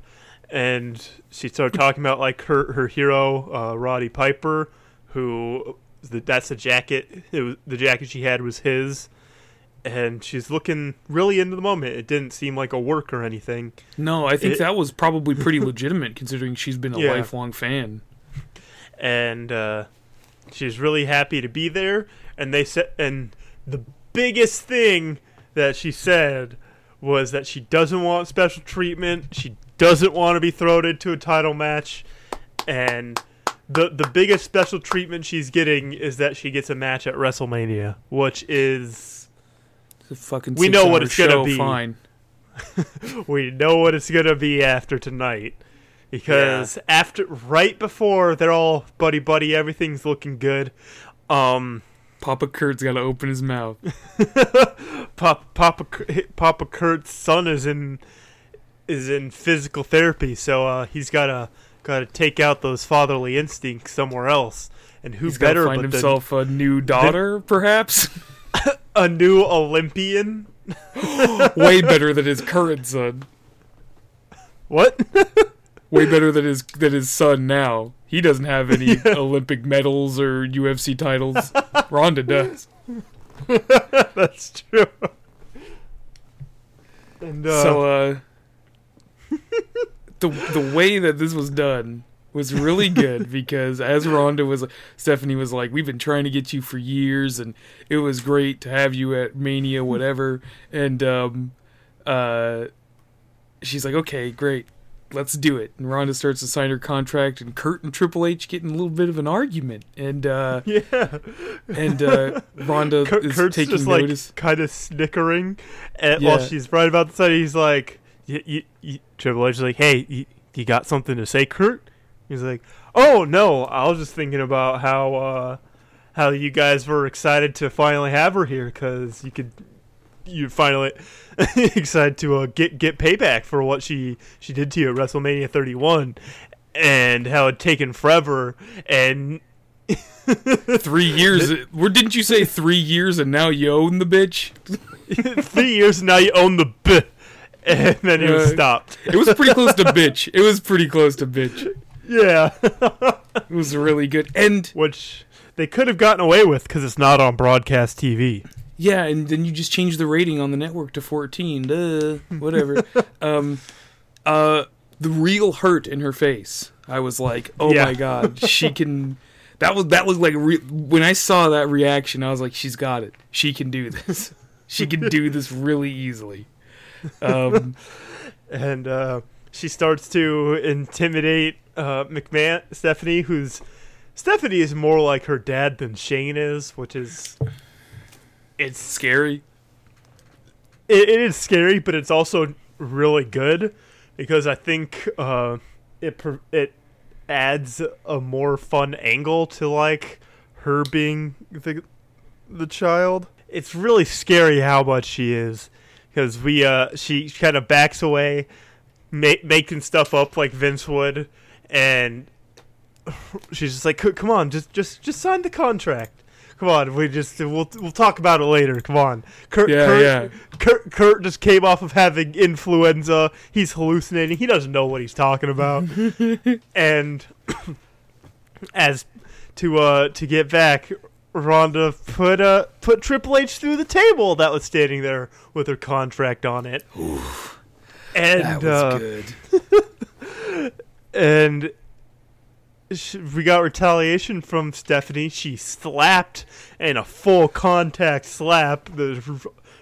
and she started talking about like her her hero uh, Roddy Piper, who the, that's the jacket. It was, the jacket she had was his, and she's looking really into the moment. It didn't seem like a work or anything. No, I think It- that was probably pretty legitimate considering she's been a Yeah. lifelong fan. and uh, she's really happy to be there. And they said, and the biggest thing that she said was that she doesn't want special treatment. She doesn't want to be thrown into a title match, and the the biggest special treatment she's getting is that she gets a match at WrestleMania, which is A fucking We know what it's gonna be. Fine. we know what it's gonna be after tonight because after right before they're all buddy buddy everything's looking good um Papa Kurt's got to open his mouth. papa papa papa kurt's son is in is in physical therapy so uh he's gotta gotta take out those fatherly instincts somewhere else and who He's got to better find himself a new daughter, perhaps. a new olympian Way better than his current son. what Way better than his than his son now. He doesn't have any Olympic medals or UFC titles. Ronda does. that's true and uh so uh the the way that this was done was really good because as Ronda was Stephanie was like we've been trying to get you for years and it was great to have you at Mania whatever. And um uh she's like okay great. Let's do it. And Ronda starts to sign her contract and Kurt and Triple H get in a little bit of an argument. And uh yeah. and uh Kurt, is Kurt's taking just like notice. kind of snickering, and while she's right about the side, he's like, y- y- y- Triple H is like, "Hey, you, you got something to say, Kurt?" He's like, "Oh no, I was just thinking about how uh, how you guys were excited to finally have her here because you could." You finally excited to uh, get get payback for what she she did to you at WrestleMania 31, and how it taken forever, and three years where didn't you say three years and now you own the bitch three years and now you own the bitch and then it was Uh, stopped It was pretty close to bitch. It was pretty close to bitch. Yeah It was really good. And which they could have gotten away with because it's not on broadcast tv yeah, and then you just change the rating on the network to 14. Duh, whatever. um uh the real hurt in her face. I was like, "Oh Yeah. my god, she can That was that was like re- when I saw that reaction, I was like, "She's got it. She can do this. She can do this really easily." Um, and uh, she starts to intimidate uh, McMahon Stephanie who's Stephanie is more like her dad than Shane is which is it's scary. it, it is scary, but it's also really good because I think uh, it it adds a more fun angle to like her being the the child. It's really scary how much she is because we uh she kind of backs away, ma- making stuff up like Vince would, and she's just like, "Come on, just just just sign the contract." Come on, we just we'll we'll talk about it later. Come on, Kurt. Yeah, Kurt, yeah. Kurt, Kurt just came off of having influenza. He's hallucinating. He doesn't know what he's talking about. and as to uh to get back, Ronda put uh put Triple H through the table that was standing there with her contract on it. And That was uh, good. and sh- we got retaliation from Stephanie. She slapped in a full contact slap. The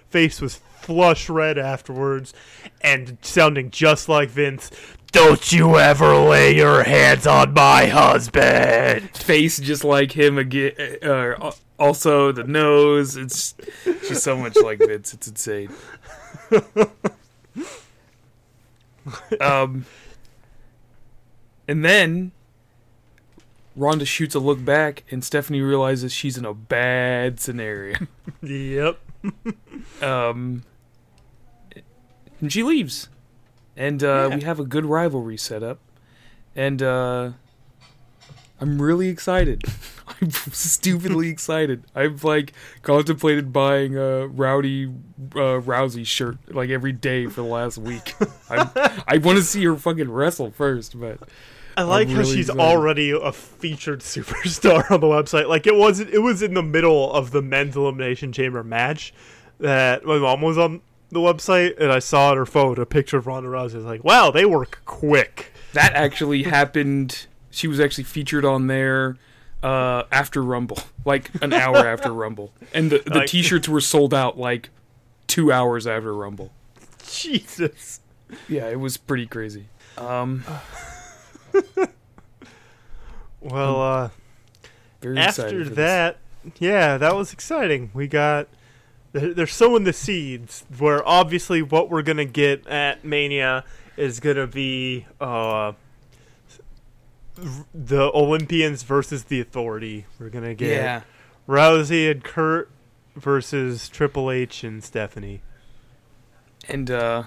face was flush red afterwards, and sounding just like Vince. Don't you ever lay your hands on my husband. Face just like him again. Uh, also, the nose. It's she's so much like Vince. It's insane. Um, and then Ronda shoots a look back, and Stephanie realizes she's in a bad scenario. Yep. Um, and she leaves, and uh, Yeah. we have a good rivalry set up, and uh, I'm really excited. I'm stupidly excited. I've like contemplated buying a Rowdy uh, Rousey shirt like every day for the last week. I'm, I want to see her fucking wrestle first, but I like how she's excited. already a featured superstar on the website. Like it wasn't. It was in the middle of the men's elimination chamber match that my mom was on the website, and I saw on her phone a picture of Ronda Rousey. I was like, "Wow, they work quick." that actually happened. She was actually featured on there uh, after Rumble, like an hour after Rumble, and the the Like- t-shirts were sold out like two hours after Rumble. Jesus. Yeah, it was pretty crazy. Um, Well, uh, very after for this. that, yeah, that was exciting. We got they're, they're sowing the seeds where obviously what we're gonna get at Mania is gonna be uh the Olympians versus the Authority. We're gonna get yeah, Rousey and Kurt versus Triple H and Stephanie. and uh,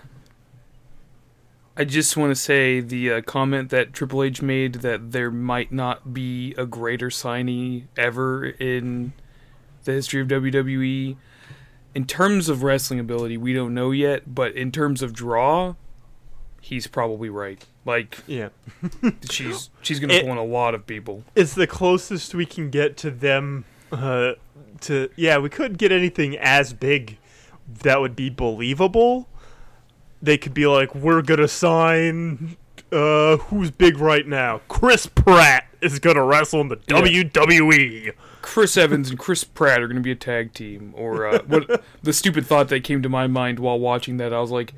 I just want to say the uh, comment that Triple H made that there might not be a greater signee ever in the history of WWE. In terms of wrestling ability, we don't know yet, but in terms of draw, he's probably right. Like Yeah, she's she's gonna It- pull in a lot of people. it's the closest we can get to them. Uh, to yeah, we couldn't get anything as big that would be believable. They could be like, we're gonna sign. Uh, who's big right now? Chris Pratt is gonna wrestle in the Yeah. WWE. Chris Evans and Chris Pratt are going to be a tag team. Or uh, what? the stupid thought that came to my mind while watching that, I was like,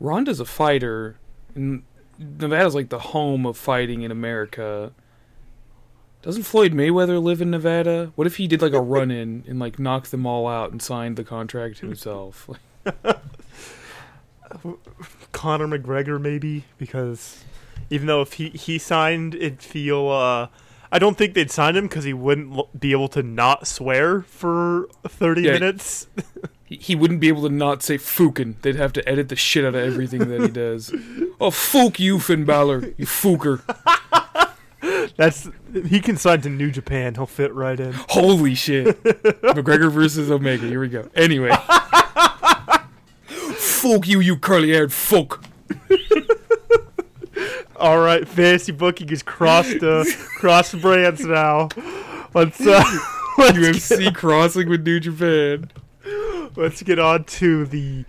Ronda's a fighter, and Nevada's like the home of fighting in America. Doesn't Floyd Mayweather live in Nevada? What if he did like a run in and like knocked them all out and signed the contract himself? Conor McGregor maybe because even though if he he signed, it'd feel. Uh, I don't think they'd sign him because he wouldn't l- be able to not swear for thirty Yeah. minutes. he, he wouldn't be able to not say Fukin. They'd have to edit the shit out of everything that he does. Oh, fuck you, Finn Balor, you fooker. That's he can sign to New Japan. He'll fit right in. Holy shit. McGregor versus Omega. Here we go. Anyway. fuck you, you curly haired fuck. All right, fantasy booking is crossed uh, cross brands now. Let's uh, let's, UFC crossing with New Japan. Let's get on to the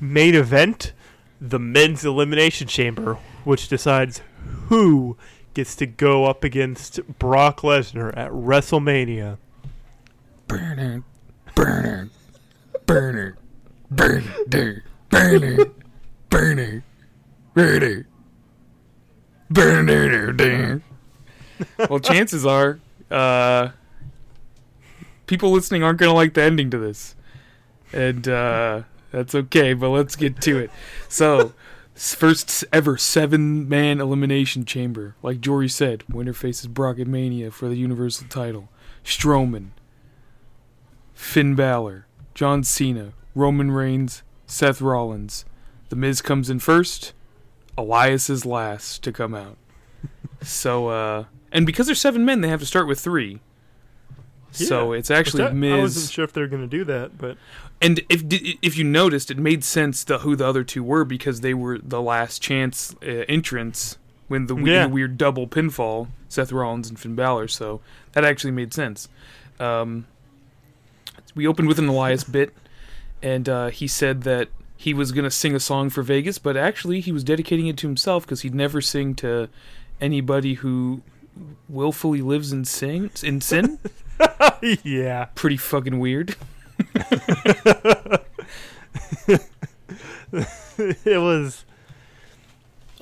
main event the men's elimination chamber, which decides who gets to go up against Brock Lesnar at WrestleMania. Burner, burner, burner, burner, burner, burner, burner, burner. burner, burner. Well, chances are, uh, people listening aren't going to like the ending to this. And, uh, that's okay, but let's get to it. So, first ever seven man elimination chamber. Like Jory said, winner faces Brock at Mania for the Universal title. Strowman, Finn Balor, John Cena, Roman Reigns, Seth Rollins. The Miz comes in first. Elias is last to come out. so, uh, and because there's seven men, they have to start with three. So it's actually Which I, I wasn't sure if they're going to do that, but And if if you noticed, it made sense to who the other two were because they were the last chance uh, entrants when the, Yeah. the weird double pinfall, Seth Rollins and Finn Balor. So that actually made sense. Um, we opened with an Elias bit, and uh, he said that he was gonna sing a song for Vegas, but actually he was dedicating it to himself because he'd never sing to anybody who willfully lives in sin. In sin, yeah. pretty fucking weird. it was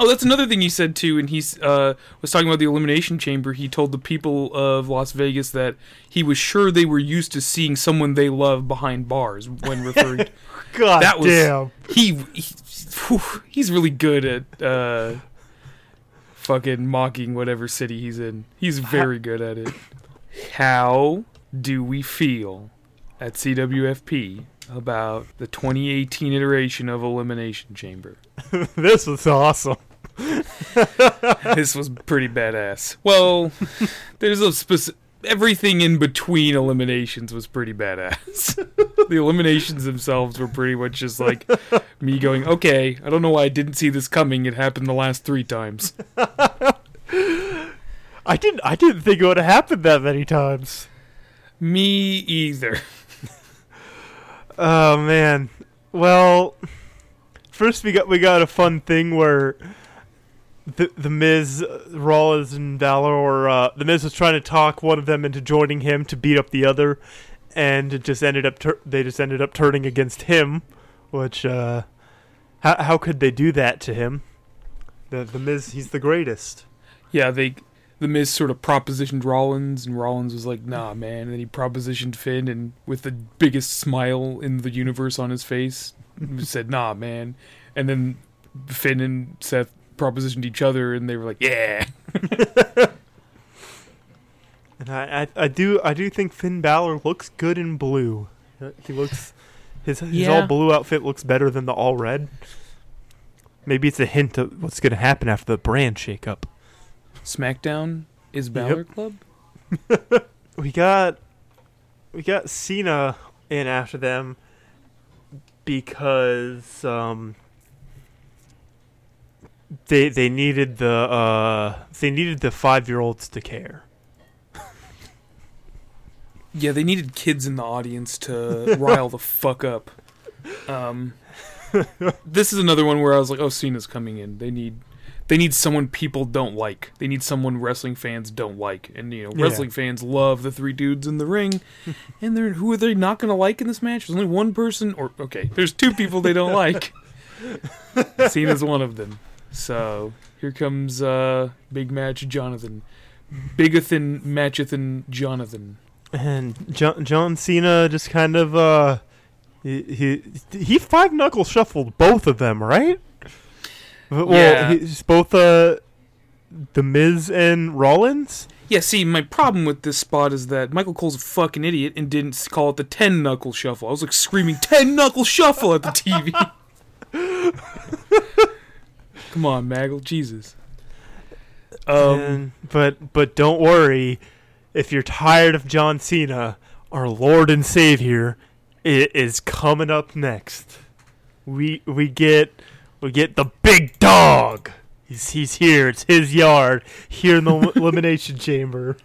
Oh, that's another thing he said too. And he uh, was talking about the elimination chamber. He told the people of Las Vegas that he was sure they were used to seeing someone they love behind bars when referring. God That was- damn. he, he whew, he's really good at uh, fucking mocking whatever city he's in. He's very good at it. How do we feel at CWFP about the 2018 iteration of Elimination Chamber? this was awesome. this was pretty badass. Well, there's a specific. Everything in between eliminations was pretty badass. the eliminations themselves were pretty much just like me going, okay, I don't know why I didn't see this coming. It happened the last three times. I didn't I didn't think it would have happened that many times. Me either. Oh man. Well, first we got we got a fun thing where the the Miz, uh, Rollins, and Balor, or uh, the Miz was trying to talk one of them into joining him to beat up the other, and it just ended up tur- they just ended up turning against him, which uh, how how could they do that to him? The the Miz, he's the greatest. Yeah, they. The Miz sort of propositioned Rollins, and Rollins was like, nah, man. And then he propositioned Finn, and with the biggest smile in the universe on his face, said, nah, man. And then Finn and Seth propositioned each other, and they were like, yeah. And I, I, I do I do think Finn Balor looks good in blue. He looks his his Yeah. all blue outfit looks better than the all red. Maybe it's a hint of what's going to happen after the brand shakeup. SmackDown is Balor Club? We got we got Cena in after them because um they they needed the uh they needed the 5-year-olds to care. Yeah, they needed kids in the audience to rile the fuck up. Um, this is another one where I was like, "Oh, Cena's coming in. They need, they need someone people don't like. They need someone wrestling fans don't like. And you know, Yeah. wrestling fans love the three dudes in the ring. and they're who are they not going to like in this match? There's only one person, or okay, there's two people they don't like. Cena's one of them. So here comes uh, big match Jonathan, Bigathan Matchathan Jonathan. And John, John Cena just kind of uh he he, he five knuckle shuffled both of them, right? Well, Yeah. he's both uh the Miz and Rollins. Yeah, see, my problem with this spot is that Michael Cole's a fucking idiot and didn't call it the 10 knuckle shuffle. I was like screaming 10 knuckle shuffle at the TV. Come on, Maggle, Jesus. Um, And- but but don't worry, if you're tired of John Cena, our Lord and Savior i- is coming up next. We we get we get the big dog. He's he's here. It's his yard here in the elimination chamber.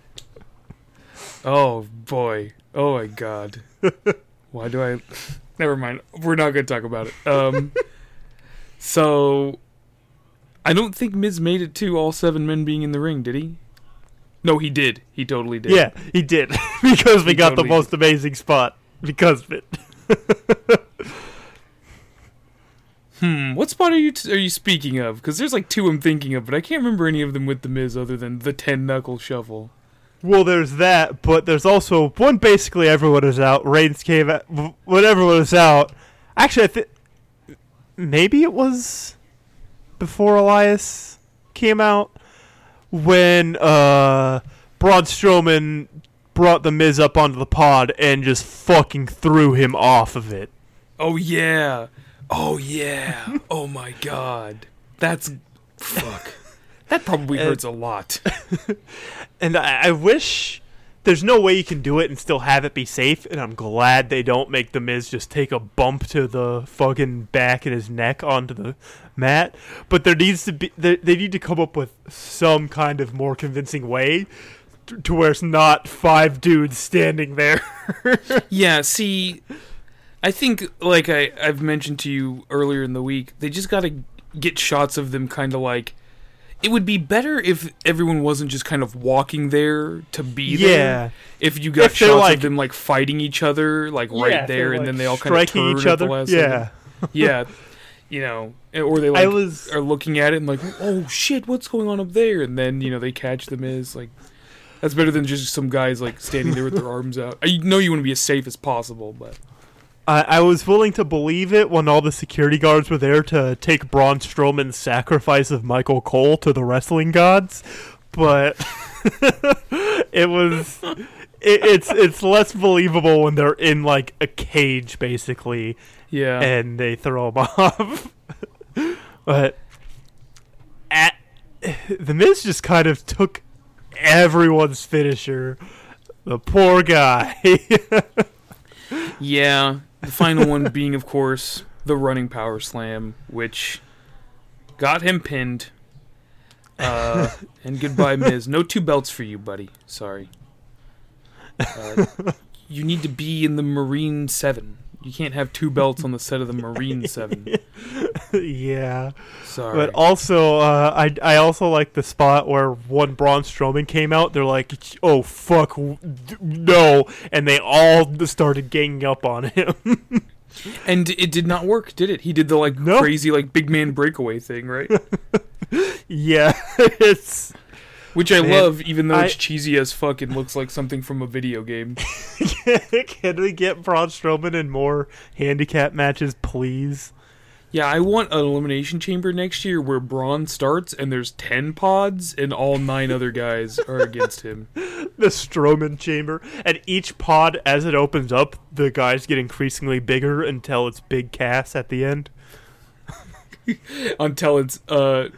oh boy. Oh my god. Why do I Never mind. We're not going to talk about it. Um So I don't think Miz made it to all seven men being in the ring, did he? No, he did. He totally did. Yeah, he did because we He got totally the most amazing spot because of it. Hmm. What spot are you t- are you speaking of? Because there's like two I'm thinking of, but I can't remember any of them with the Miz other than the ten knuckle shuffle. Well, there's that, but there's also one. Basically, everyone is out. Reigns came out. When everyone was out, actually, I think maybe it was before Elias came out when uh, Braun Strowman brought the Miz up onto the pod and just fucking threw him off of it. Oh yeah. Oh yeah. oh my god. That's fuck. That probably And- hurts a lot. And I, I wish there's no way you can do it and still have it be safe. And I'm glad they don't make the Miz just take a bump to the fucking back and his neck onto the mat. But there needs to be they, they need to come up with some kind of more convincing way to where it's not five dudes standing there. Yeah, see, I think like I I've mentioned to you earlier in the week, they just got to get shots of them kind of like it would be better if everyone wasn't just kind of walking there to be there. yeah, If you got If they're, shots like- of them like fighting each other like Yeah, right if there they're, and like, then they all kind of striking turn each at the other. last Yeah, second. Yeah. You know, eh, or they I like was. are looking at it and like, "Oh shit, what's going on up there?" and then, you know, they catch them as like that's better than just some guys like standing there with their arms out. I know you want to be as safe as possible, but I, I was willing to believe it when all the security guards were there to take Braun Strowman's sacrifice of Michael Cole to the wrestling gods, but it was it, it's it's less believable when they're in like a cage basically yeah. and they throw him off. but at the Miz just kind of took everyone's finisher. The poor guy. Yeah, the final one being, of course, the running power slam, which got him pinned. Uh, and goodbye, Miz. No two belts for you, buddy. Sorry. Uh, you need to be in the Marine Seven. You can't have two belts on the set of the Marine Seven. yeah. Sorry. But also, uh, I I also like the spot where when Braun Strowman came out, they're like, "Oh fuck, no!" and they all started ganging up on him. and it did not work, did it? He did the like No. crazy like big man breakaway thing, right? yeah, it's Which I Man, love, even though I- it's cheesy as fuck and looks like something from a video game. Can we get Braun Strowman in more handicap matches, please? Yeah, I want an elimination chamber next year where Braun starts and there's ten pods and all nine other guys are against him. The Strowman chamber, and each pod as it opens up, the guys get increasingly bigger until it's Big Cass at the end. Until it's uh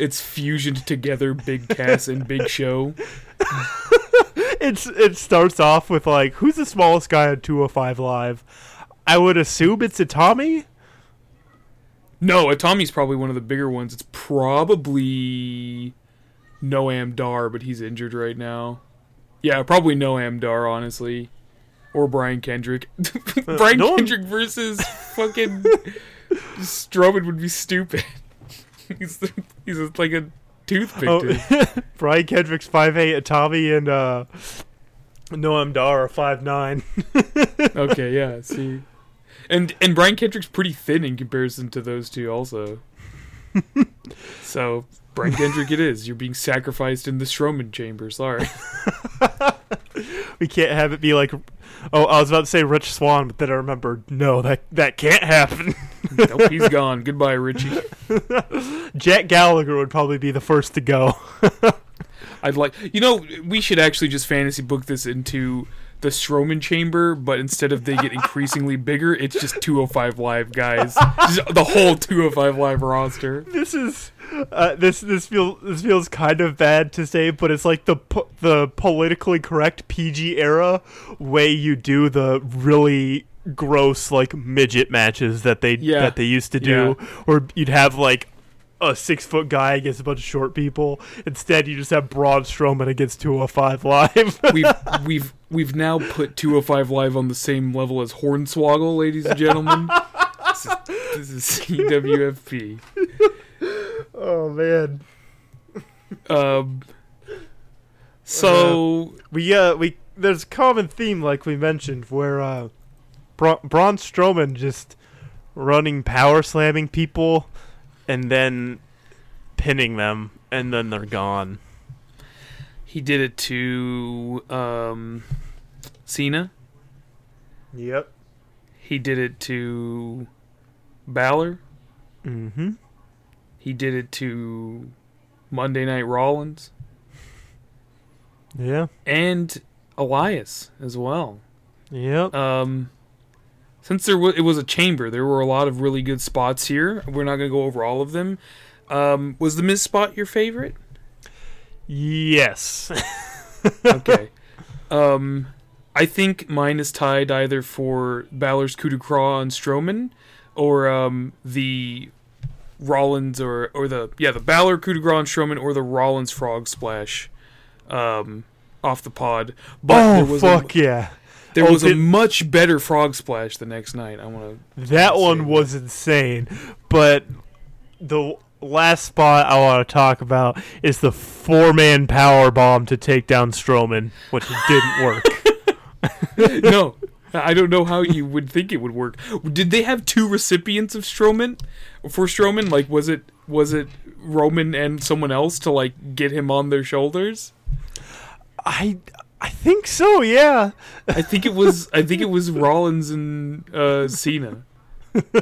it's fusioned together Big Cass and Big Show. It's it starts off with like, who's the smallest guy on 205 Live? I would assume it's Itami. No, Tommy's probably one of the bigger ones. It's probably Noam Dar, but he's injured right now. Yeah, probably Noam Dar, honestly. Or Brian Kendrick. Uh, Brian Noam- Kendrick versus fucking Strowman would be stupid. He's he's like a toothpick. Oh, dude. Brian Kendrick's 5'8", Itami and uh, Noam Dar are five nine. Okay, yeah, see. And and Brian Kendrick's pretty thin in comparison to those two also. So Brian Kendrick it is. You're being sacrificed in the Strowman chamber, sorry. we can't have it be like, oh, I was about to say Rich Swann, but then I remembered, no, that that can't happen. nope, he's gone. Goodbye, Richie. Jack Gallagher would probably be the first to go. I'd like you know, we should actually just fantasy book this into the Strowman chamber, but instead of they get increasingly bigger, it's just 205 live guys. Just the whole 205 live roster. this is uh, this this feels this feels kind of bad to say, but it's like the po- the politically correct PG era way you do the really gross like midget matches that they Yeah. that they used to do, or you'd have like a six foot guy against a bunch of short people. Instead, you just have Braun Strowman against 205 live. We've we've we've now put 205 live on the same level as Hornswoggle, ladies and gentlemen. This is, this is CWFP. oh man, Um, so we uh we there's a common theme like we mentioned where uh Bra- Braun Strowman just running power slamming people and then pinning them and then they're gone. he did it to um, Cena. Yep. He did it to Balor. Mm-hmm. He did it to Monday Night Rollins Yeah. and Elias as well. Yep. Um, since there it was a chamber, there were a lot of really good spots here. We're not going to go over all of them. Um, was the Miz spot your favorite? yes. Okay. um, I think mine is tied either for Balor's coup de grace on Strowman or um, the Rollins or or the yeah the Balor coup de grace on Strowman or the Rollins frog splash um, off the pod. But oh there was fuck a, yeah! There Oh, was a much better frog splash the next night. I want to. That Insane. one was insane. But the last spot I want to talk about is the four man power bomb to take down Strowman, which didn't work. no, I don't know how you would think it would work. Did they have two recipients of Strowman for Strowman? Like, was it was it Roman and someone else to like get him on their shoulders? I I think so. Yeah. I think it was. I think it was Rollins and uh, Cena,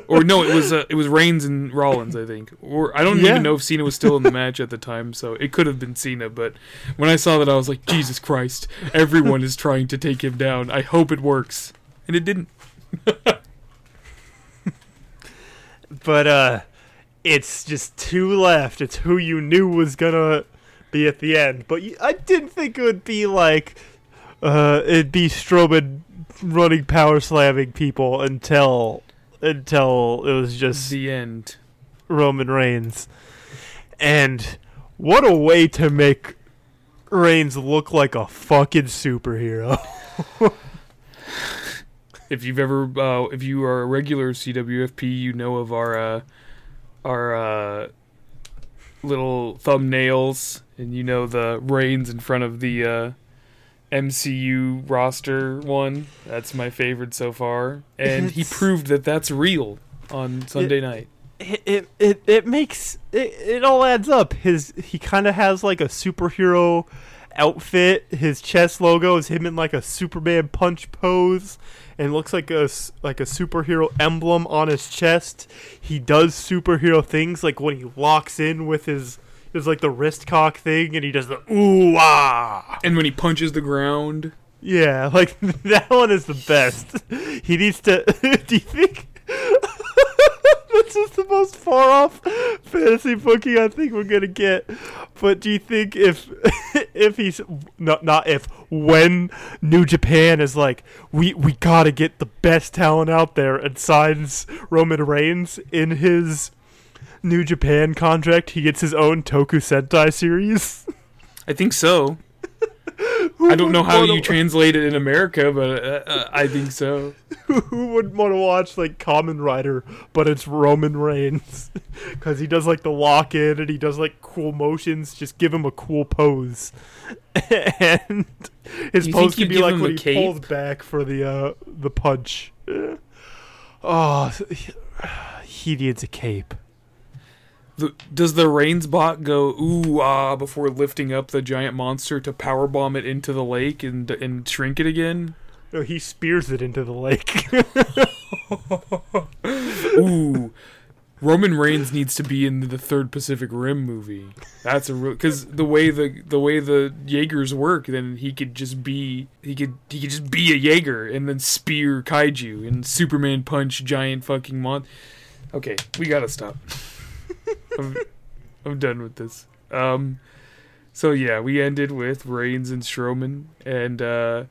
or no, it was uh, it was Reigns and Rollins. I think, or I don't Yeah. even know if Cena was still in the match at the time, so it could have been Cena. But when I saw that, I was like, Jesus Christ! Everyone is trying to take him down. I hope it works, and it didn't. But uh, it's just two left. It's who you knew was gonna be at the end. But I didn't think it would be like uh, it'd be Strowman running power slamming people until until it was just The end. Roman Reigns. And what a way to make Reigns look like a fucking superhero. If you've ever, uh, if you are a regular CWFP, you know of our uh, our uh, little thumbnails, and you know the Reigns in front of the uh, MCU roster one. That's my favorite so far, and he proved that that's real on Sunday night. it it it, it makes it, it all adds up. His he kind of has like a superhero outfit. His chest logo is him in like a Superman punch pose, and looks like a like a superhero emblem on his chest. He does superhero things like when he locks in with his. There's like the wrist cock thing, and he does the ooh ah. And when he punches the ground, Yeah, like that one is the best. He needs to. do you think this is the most far off fantasy booking I think we're gonna get? But do you think if if he's not not if when New Japan is like we we gotta get the best talent out there and signs Roman Reigns in his New Japan contract, he gets his own Toku Sentai series. I think so. I don't know how you translate it in America, but uh, uh, I think so. Who wouldn't want to watch like Kamen Rider, but it's Roman Reigns because he does like the lock in and he does like cool motions. Just give him a cool pose, and his You pose could be like when he cape? pulls back for the uh the punch. Oh, he needs a cape. The, does the Reigns bot go ooh ah before lifting up the giant monster to power bomb it into the lake and and shrink it again? No, he spears it into the lake. Ooh, Roman Reigns needs to be in the third Pacific Rim movie. That's a real because the way the the way the Jaegers work, then he could just be he could he could just be a Jaeger and then spear kaiju and Superman punch giant fucking mon. Okay, we gotta stop. I'm, I'm done with this. Um, so yeah, we ended with Reigns and Strowman, and uh,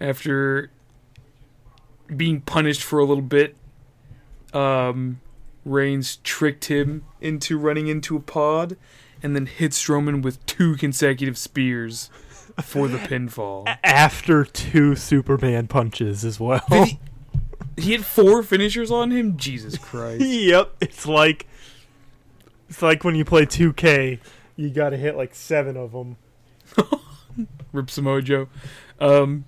after being punished for a little bit, um, Reigns tricked him into running into a pod, and then hit Strowman with two consecutive spears for the pinfall. After two Superman punches as well. He, he had four finishers on him. Jesus Christ! yep, it's like it's like when you play 2K, you got to hit like 7 of them. Rip Samoa Joe. Um,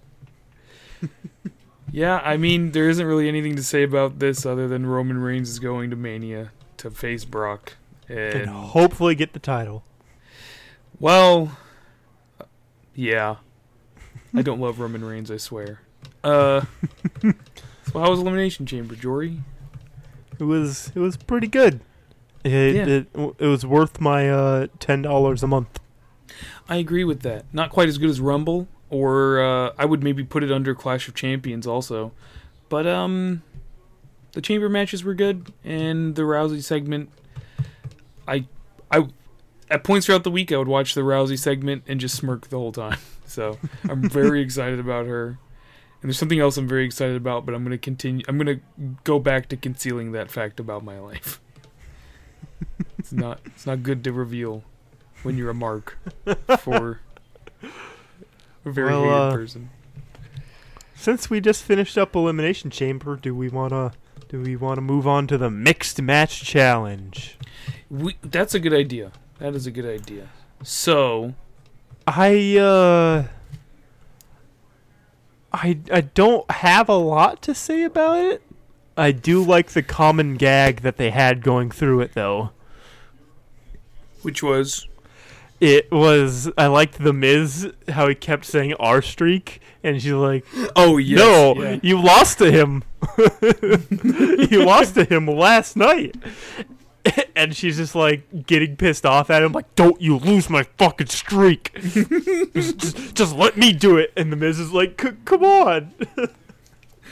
yeah, I mean, there isn't really anything to say about this other than Roman Reigns is going to Mania to face Brock. And And, hopefully get the title. well, yeah. I don't love Roman Reigns, I swear. Uh, so how was Elimination Chamber, Jory? It was it was pretty good. It Yeah. it, it was worth my uh, $10 a month. I agree with that. Not quite as good as Rumble, or uh, I would maybe put it under Clash of Champions also. But um, the chamber matches were good, and the Rousey segment. I, I, at points throughout the week, I would watch the Rousey segment and just smirk the whole time. So I'm very excited about her. And there's something else I'm very excited about, but I'm gonna continue. I'm gonna go back to concealing that fact about my life. It's not. It's not good to reveal when you're a mark for A very Well, hated uh, person. Since we just finished up Elimination Chamber, do we wanna do we wanna move on to the mixed match challenge? We, that's a good idea. That is a good idea. So, I uh I I don't have a lot to say about it. I do like the common gag that they had going through it though. which was It was I liked the Miz how he kept saying R streak and she's like, oh yes, "No, yeah. you lost to him. you lost to him last night." And she's just like getting pissed off at him, like, "Don't you lose my fucking streak? just, just, just let me do it." And the Miz is like, "C- "Come on."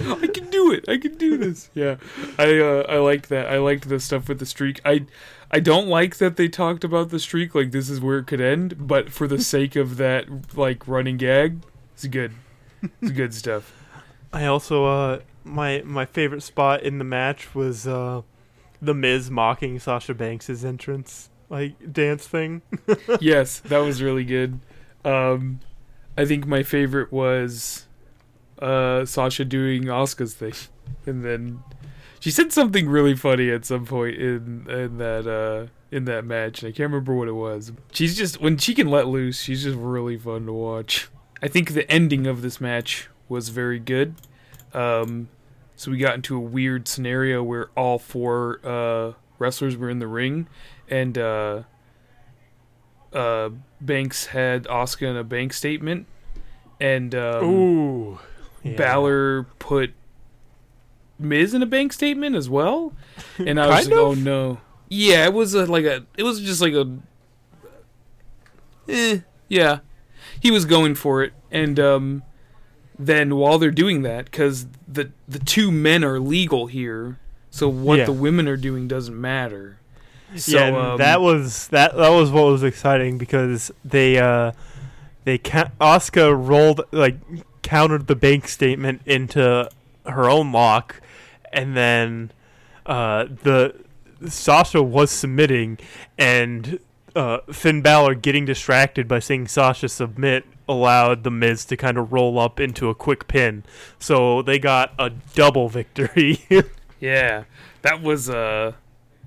I can do it. I can do this. Yeah, I uh, I liked that. I liked the stuff with the streak. I I don't like that they talked about the streak like this is where it could end, but for the sake of that like running gag, it's good. It's good stuff. I also uh my my favorite spot in the match was uh the Miz mocking Sasha Banks's entrance like dance thing. yes, that was really good. Um, I think my favorite was uh, Sasha doing Asuka's thing, and then she said something really funny at some point in in that uh, in that match. and I can't remember what it was. She's just when she can let loose, she's just really fun to watch. I think the ending of this match was very good. Um, so we got into a weird scenario where all four uh, wrestlers were in the ring, and uh, uh, Banks had Asuka in a bank statement, and um, Ooh. Yeah. Balor put Miz in a bank statement as well. And I was like, oh no, yeah, it was a, like a, it was just like a, eh, yeah, he was going for it, and um, then while they're doing that, because the the two men are legal here, so what Yeah. the women are doing doesn't matter. So yeah, um, that was that. That was what was exciting because they uh, they ca- Asuka rolled like countered the bank statement into her own lock, and then uh, the Sasha was submitting, and uh, Finn Balor getting distracted by seeing Sasha submit allowed the Miz to kind of roll up into a quick pin. So they got a double victory. Yeah, that was uh,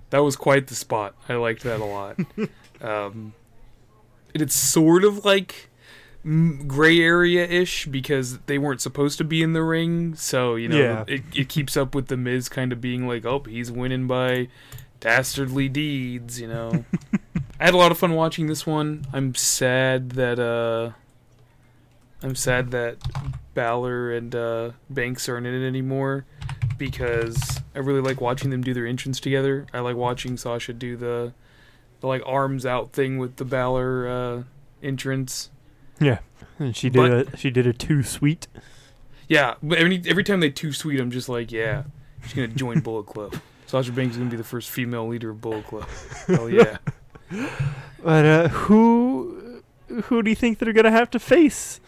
that was quite the spot. I liked that a lot. um, it's sort of like gray area ish because they weren't supposed to be in the ring, so you know Yeah. it, it keeps up with the Miz kind of being like, oh, he's winning by dastardly deeds. You know, I had a lot of fun watching this one. I'm sad that uh, I'm sad that Balor and uh, Banks aren't in it anymore because I really like watching them do their entrance together. I like watching Sasha do the, the like arms out thing with the Balor uh, entrance. Yeah, and she did a she did a too sweet. Yeah, but every every time they too sweet, I'm just like, yeah, she's gonna join Bullet Club. Sasha Banks is gonna be the first female leader of Bullet Club. Hell yeah! But uh, who who do you think they're gonna have to face?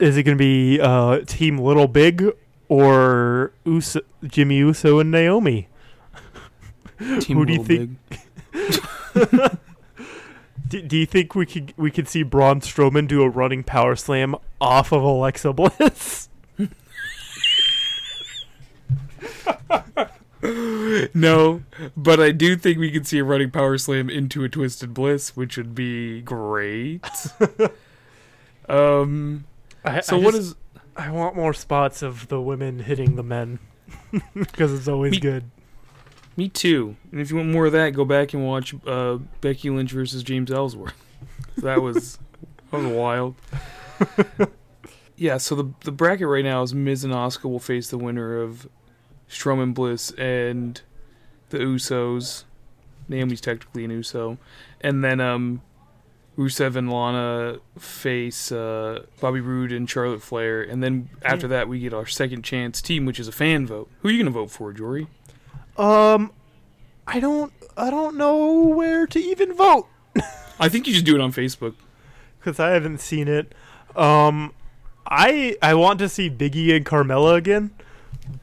Is it gonna be uh, Team Little Big or Uso, Jimmy Uso and Naomi? Team Who do you think- Big. Do, do you think we could we could see Braun Strowman do a running power slam off of Alexa Bliss? No, but I do think we could see a running power slam into a twisted bliss, which would be great. um. I, So I what just- is? I want more spots of the women hitting the men because it's always Me- good. Me too. And if you want more of that, go back and watch uh, Becky Lynch versus James Ellsworth. That was that was wild. yeah. So the the bracket right now is Miz and Asuka will face the winner of Strowman Bliss and the Usos. Naomi's technically an Uso, and then um, Rusev and Lana face uh, Bobby Roode and Charlotte Flair, and then after that we get our second chance team, which is a fan vote. Who are you gonna vote for, Jory? Um, I don't I don't know where to even vote. I think you should do it on Facebook. because I haven't seen it. Um, I I want to see Biggie and Carmella again,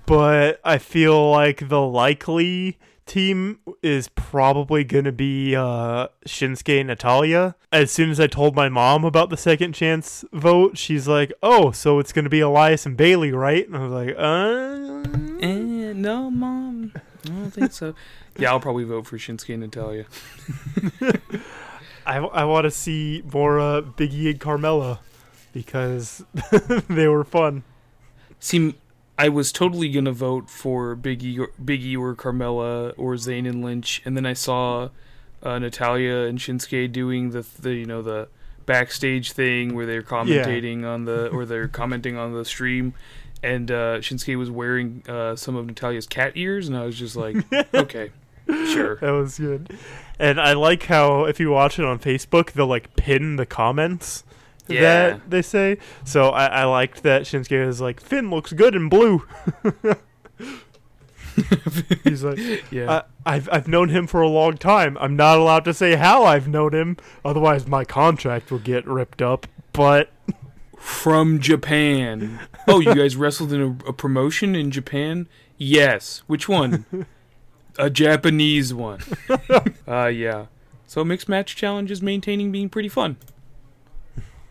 but I feel like the likely team is probably going to be uh, Shinsuke and Natalya. As soon as I told my mom about the second chance vote, she's like, "Oh, so it's going to be Elias and Bayley, right?" And I was like, "Uh, Eh, no, mom. I don't think so. yeah, I'll probably vote for Shinsuke and Natalya. I, I want to see more uh, Biggie and Carmella because they were fun." See, I was totally gonna vote for Biggie, or, Biggie or Carmella or Zayn and Lynch, and then I saw uh, Natalya and Shinsuke doing the, the you know the backstage thing where they're commentating on the or they're commenting on the stream, and uh, Shinsuke was wearing uh, some of Natalya's cat ears, and I was just like, okay, sure. That was good. And I like how if you watch it on Facebook, they'll like pin the comments Yeah. that they say. So I, I liked that Shinsuke was like, Finn looks good in blue. He's like, Yeah. I, I've I've known him for a long time. I'm not allowed to say how I've known him, otherwise my contract will get ripped up. But from Japan. Oh, you guys wrestled in a, a promotion in Japan? Yes. Which one? a Japanese one. uh, yeah. So mixed match challenge is maintaining being pretty fun.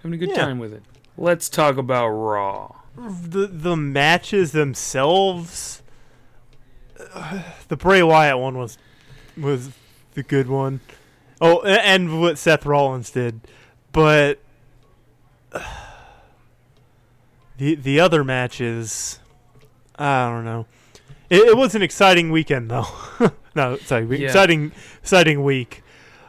Having a good Yeah. time with it. Let's talk about Raw. the the matches themselves, the Bray Wyatt one was was the good one. Oh, and what Seth Rollins did, but the the other matches, I don't know. It, it was an exciting weekend though. no, sorry, we- Yeah. exciting exciting week.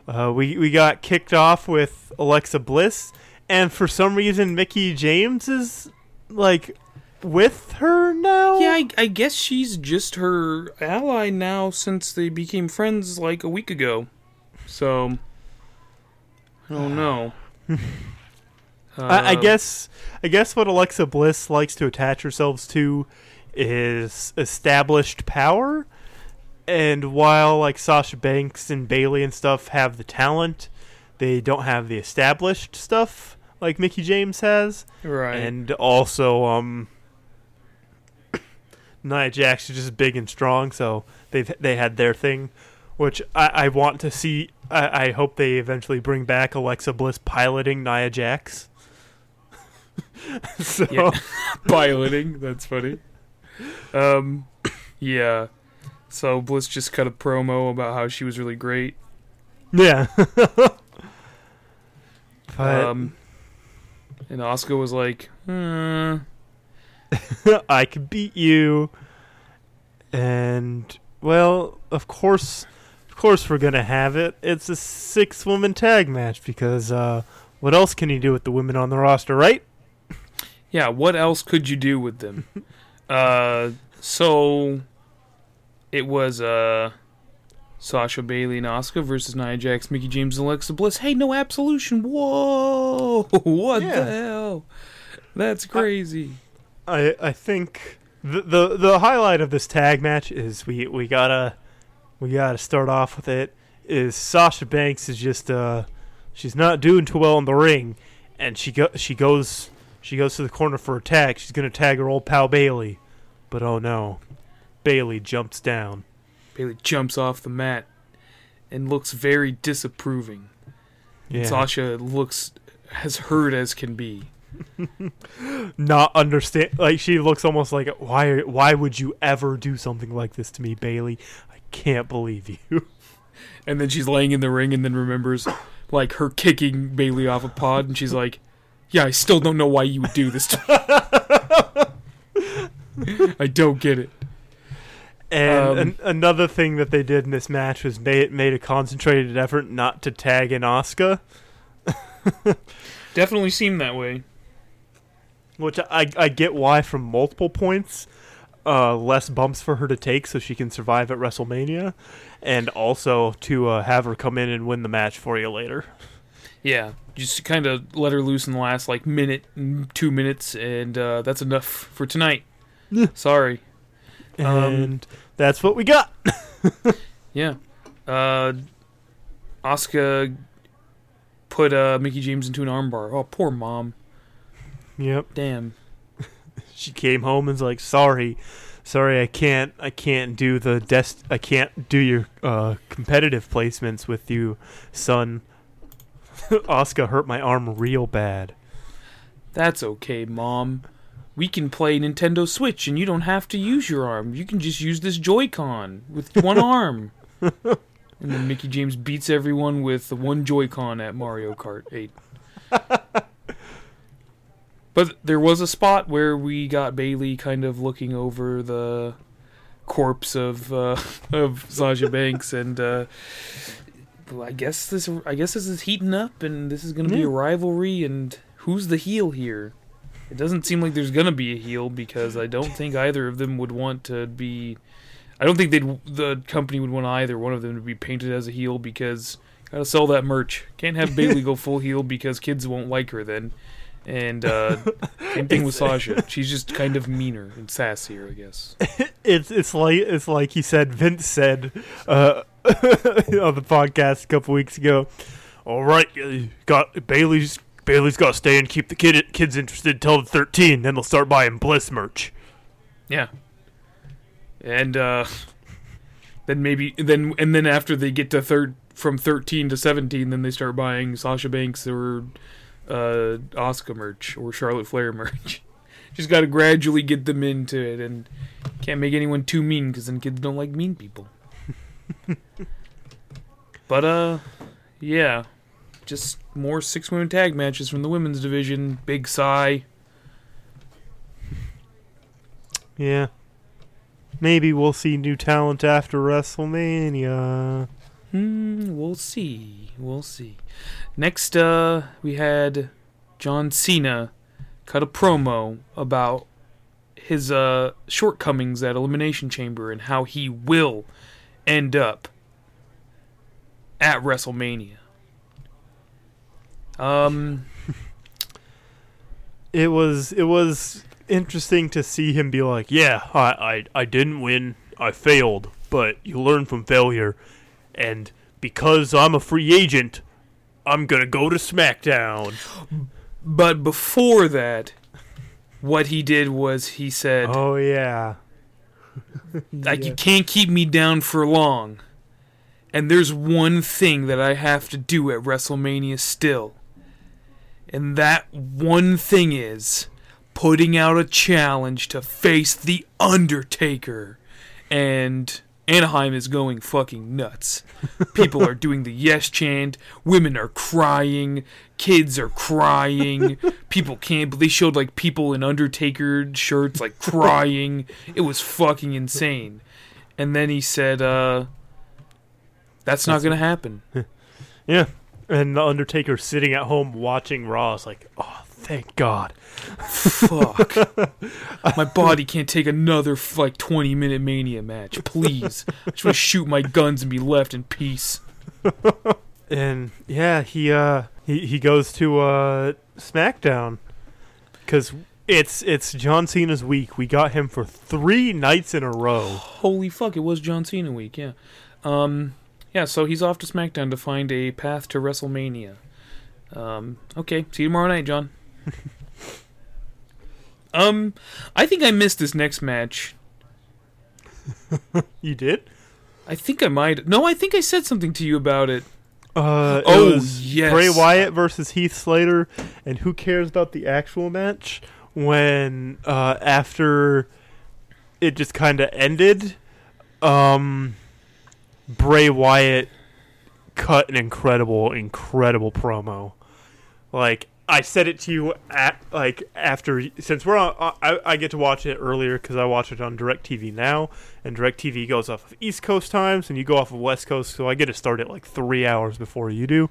Uh, we we got kicked off with Alexa Bliss, and for some reason Mickie James is like with her now. Yeah, I, I guess she's just her ally now since they became friends like a week ago. So, I don't know. I, I Uh, guess I guess what Alexa Bliss likes to attach herself to is established power. And while like Sasha Banks and Bayley and stuff have the talent, they don't have the established stuff like Mickie James has. Right. And also, um, Nia Jax is just big and strong, so they've they had their thing, which I, I want to see. I, I hope they eventually bring back Alexa Bliss piloting Nia Jax. so Yeah. piloting. That's funny. Um, yeah. So Bliss just cut a promo about how she was really great. yeah. but Um, and Asuka was like, hmm. I can beat you, and well, of course, of course, we're gonna have it. It's a six-woman tag match because uh, what else can you do with the women on the roster, right? Yeah, what else could you do with them? uh, so it was uh, Sasha Bayley and Asuka versus Nia Jax, Mickie James, and Alexa Bliss. Hey, no absolution! Whoa! What Yeah. the hell? That's crazy. I I think the the the highlight of this tag match is we we gotta we gotta start off with it. Is Sasha Banks is just uh she's not doing too well in the ring, and she go she goes she goes to the corner for a tag. She's gonna tag her old pal Bayley, but oh no, Bayley jumps down. Bayley jumps off the mat and looks very disapproving. Yeah, Sasha looks as hurt as can be. not understand. Like she looks almost like why why would you ever do something like this to me, Bayley? I can't believe you. And then she's laying in the ring and then remembers like her kicking Bayley off a pod and she's like, Yeah, I still don't know why you would do this to me. I don't get it. And Um, an, another thing that they did in this match was made made a concentrated effort not to tag in Asuka. Definitely seemed that way. which I I get why from multiple points. Uh, less bumps for her to take so she can survive at WrestleMania, and also to uh, have her come in and win the match for you later. Yeah. Just kind of let her loose in the last like minute, two minutes, and uh, that's enough for tonight. Sorry. Um, And that's what we got. Yeah. Uh Asuka put uh Mickie James into an armbar. Oh, poor mom. Yep. Damn. She came home and's like, "Sorry, sorry, I can't. I can't do the dest. I can't do your uh, competitive placements with you, son. Asuka hurt my arm real bad. That's okay, Mom. We can play Nintendo Switch and you don't have to use your arm. You can just use this Joy-Con with one arm. And then Mickie James beats everyone with the one Joy-Con at Mario Kart 8. but there was a spot where we got Bayley kind of looking over the corpse of uh, of Sasha Banks and uh, I guess this I guess this is heating up and this is going to be a rivalry and who's the heel here? It doesn't seem like there's gonna be a heel because I don't think either of them would want to be. I don't think they'd the company would want either one of them to be painted as a heel because gotta sell that merch. Can't have Bayley go full heel because kids won't like her then. And uh, same thing with Sasha. She's just kind of meaner and sassier, I guess. It's it's like it's like he said. Vince said uh, on the podcast a couple weeks ago. All right, got Bayley's Bayley's got to stay and keep the kid kids interested until they're thirteen. Then they'll start buying Bliss merch. Yeah. And uh, then maybe then and then after they get to third from thirteen to seventeen, then they start buying Sasha Banks or uh, Asuka merch or Charlotte Flair merch. Just got to gradually get them into it, and can't make anyone too mean because then kids don't like mean people. but uh, yeah, just more six women tag matches from the women's division. Big sigh. Yeah. Maybe we'll see new talent after WrestleMania. Hmm, we'll see. We'll see. Next, uh, we had John Cena cut a promo about his uh, shortcomings at Elimination Chamber and how he will end up at WrestleMania. Um, It was it was interesting to see him be like, "Yeah, I I, I didn't win. I failed, but you learn from failure, and because I'm a free agent, I'm gonna go to SmackDown." but before that, what he did was he said, Oh yeah, like you can't keep me down for long. And there's one thing that I have to do at WrestleMania still. And that one thing is putting out a challenge to face The Undertaker. And Anaheim is going fucking nuts. People are doing the yes chant. Women are crying. Kids are crying. People can't. But they showed like people in Undertaker shirts like crying. It was fucking insane. And then he said, uh, that's not going to happen. yeah. And the Undertaker sitting at home watching Raw is like, "Oh, thank God." Fuck. my body can't take another like 20 minute Mania match. Please. I just want to shoot my guns and be left in peace. And yeah, he uh he he goes to uh SmackDown because it's it's John Cena's week. We got him for three nights in a row. Holy fuck, it was John Cena week, yeah. Um, yeah, so he's off to SmackDown to find a path to WrestleMania. Um, okay, see you tomorrow night, John. um, I think I missed this next match. You did? I think I might. No, I think I said something to you about it. Uh, it Oh, was yes. Bray Wyatt versus Heath Slater, and who cares about the actual match when uh, after it just kind of ended, um, Bray Wyatt cut an incredible, incredible promo. Like I said it to you at like after since we're on, uh, I, I get to watch it earlier because I watch it on Directv now, and Directv goes off of East Coast times, and you go off of West Coast, so I get to start it like three hours before you do.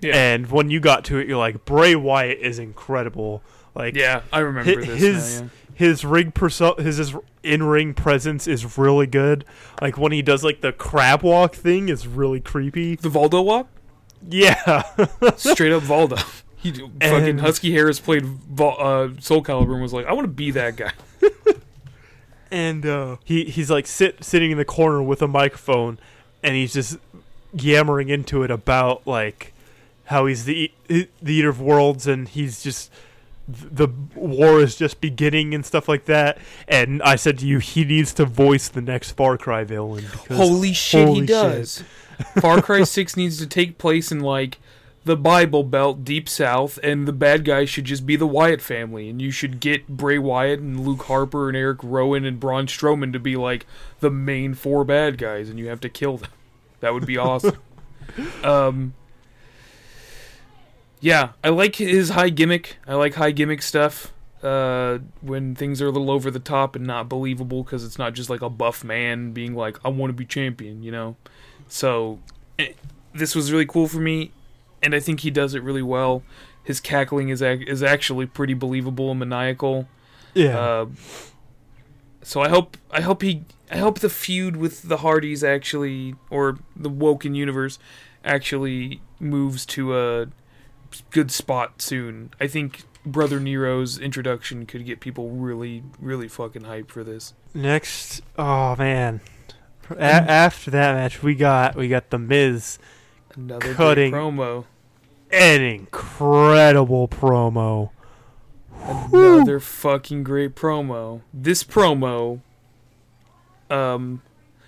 Yeah. And when you got to it, you're like Bray Wyatt is incredible. Like Yeah, I remember hi- this his now, yeah. his ring perso- his, his in ring presence is really good. Like when he does like the crab walk thing is really creepy. The Voldo walk? Yeah. Straight up Voldo. He fucking And- Husky Harris played uh, Soul Calibur and was like, I want to be that guy. and uh, he he's like sit sitting in the corner with a microphone, and he's just yammering into it about like how he's the the eater of worlds, and he's just the war is just beginning and stuff like that. And I said to you, he needs to voice the next Far Cry villain. because- Holy shit, holy he does. Far Cry 6 needs to take place in like the Bible Belt, deep south, and the bad guy should just be the Wyatt family, and you should get Bray Wyatt and Luke Harper and Eric Rowan and Braun Strowman to be like the main four bad guys, and you have to kill them. That would be awesome. um, yeah, I like his high gimmick. I like high gimmick stuff. Uh, when things are a little over the top and not believable because it's not just like a buff man being like, "I want to be champion," you know. So, eh, this was really cool for me, and I think he does it really well. His cackling is ac- is actually pretty believable and maniacal. Yeah. Uh, so I hope I hope he I hope the feud with the Hardys actually or the Woken universe actually moves to a good spot soon. I think Brother Nero's introduction could get people really really fucking hyped for this. Next, oh man. A- after that match, we got we got the Miz, Another Cutting. promo. an incredible promo. Another fucking great promo. This promo um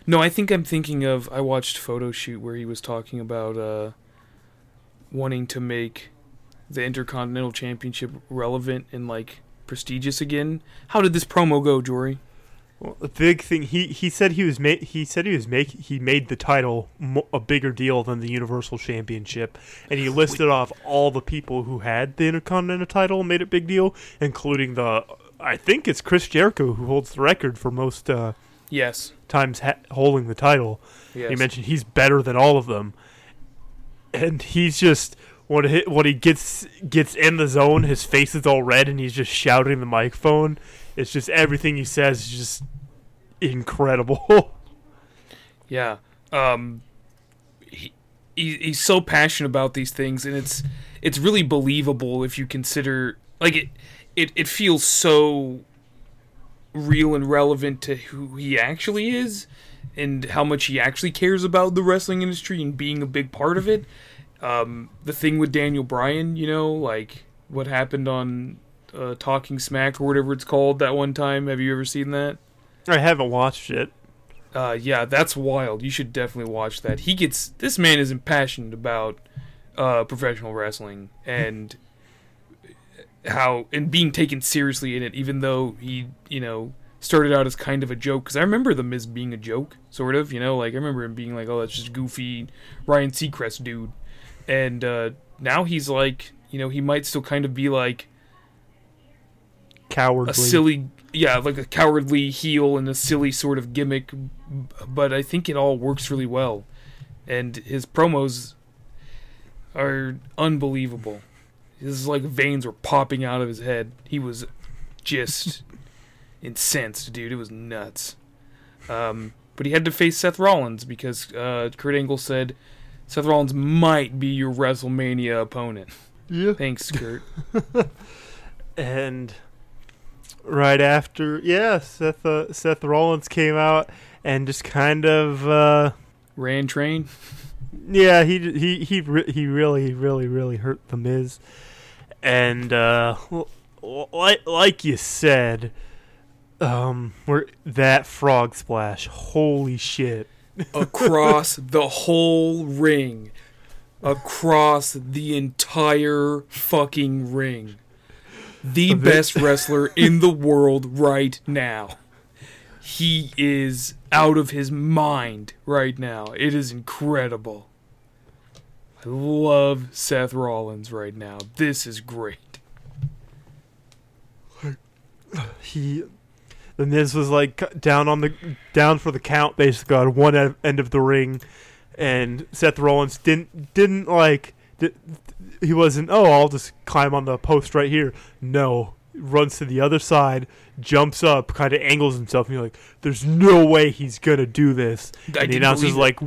no, I think I'm thinking of I watched photo shoot where he was talking about uh wanting to make the Intercontinental Championship relevant and like prestigious again. How did this promo go, Jory? Well, the big thing he he said he was ma- he said he was make he made the title mo- a bigger deal than the Universal Championship, and he listed off all the people who had the Intercontinental title and made it big deal, including the I think it's Chris Jericho who holds the record for most uh, Yes. times ha- holding the title. Yes. He mentioned he's better than all of them, and he's just when he, when he gets gets in the zone, his face is all red, and he's just shouting the microphone. It's just everything he says is just incredible. Yeah. Um he, he he's so passionate about these things and it's it's really believable if you consider like it it, it feels so real and relevant to who he actually is and how much he actually cares about the wrestling industry and being a big part of it. Um, the thing with Daniel Bryan, you know, like what happened on uh, Talking Smack or whatever it's called that one time. Have you ever seen that? I haven't watched it. Uh, yeah, that's wild. You should definitely watch that. He gets this man is impassioned about uh, professional wrestling and how and being taken seriously in it, even though he you know started out as kind of a joke. Because I remember the Miz being a joke, sort of. You know, like I remember him being like, "Oh, that's just goofy Ryan Seacrest dude," and uh, now he's like, you know, he might still kind of be like Cowardly. a silly yeah like a cowardly heel and a silly sort of gimmick but i think it all works really well. And his promos are unbelievable. His like veins were popping out of his head. He was just incensed dude. It was nuts. Um, but he had to face seth rollins because uh, kurt angle said seth rollins might be your wrestlemania opponent. Yeah. thanks kurt. And right after, yeah, Seth uh, Seth Rollins came out and just kind of. Uh, ran train Yeah, he he he re- he really really really hurt the Miz, and uh, like like you said, um, we're that frog splash. Holy shit! across the whole ring. Across the entire fucking ring. The best wrestler in the world right now. He is out of his mind right now. It is incredible. I love Seth Rollins right now. This is great. He, the Miz was like down on the down for the count, basically on one end of the ring, and Seth Rollins didn't didn't like. He wasn't. Oh, I'll just climb on the post right here. No, runs to the other side, jumps up, kind of angles himself, and you're like, "There's no way he's gonna do this." I and the announcer's like,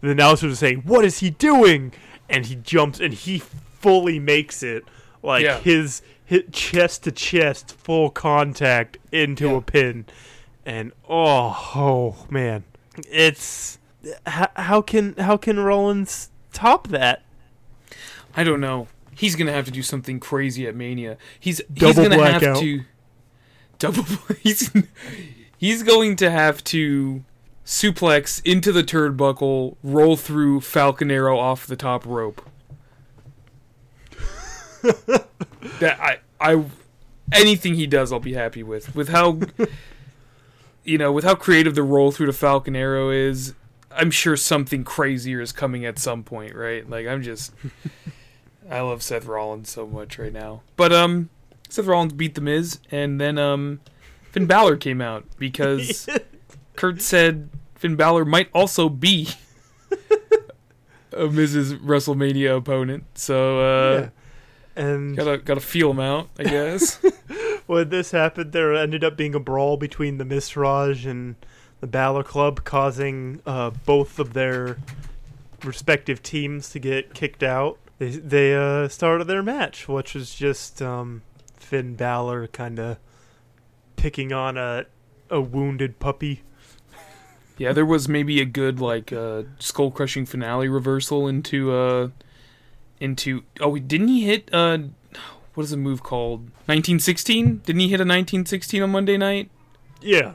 the announcer's is saying, "What is he doing?" And he jumps, and he fully makes it, like Yeah. his hit chest to chest, full contact into Yeah. a pin, and oh, oh man, it's how, how can how can Rollins top that? I don't know. he's gonna have to do something crazy at Mania. He's he's gonna blackout. have to double. He's he's going to have to suplex into the turnbuckle, roll through Falcon Arrow off the top rope. that I I anything he does, I'll be happy with. With how you know, with how creative the roll through the Falcon Arrow is, I'm sure something crazier is coming at some point, right? Like I'm just I love Seth Rollins so much right now. But um Seth Rollins beat the Miz and then um Finn Balor came out because Kurt said Finn Balor might also be a Miz's WrestleMania opponent. So uh Yeah. And gotta gotta feel him out, I guess. when this happened, there ended up being a brawl between the Miztourage and the Balor Club, causing uh, both of their respective teams to get kicked out. They they uh, started their match, which was just um, Finn Balor kind of picking on a a wounded puppy. Yeah, there was maybe a good like uh, skull crushing finale reversal into uh into oh didn't he hit uh what is the move called? 1916 didn't he hit a 1916 on Monday night? Yeah,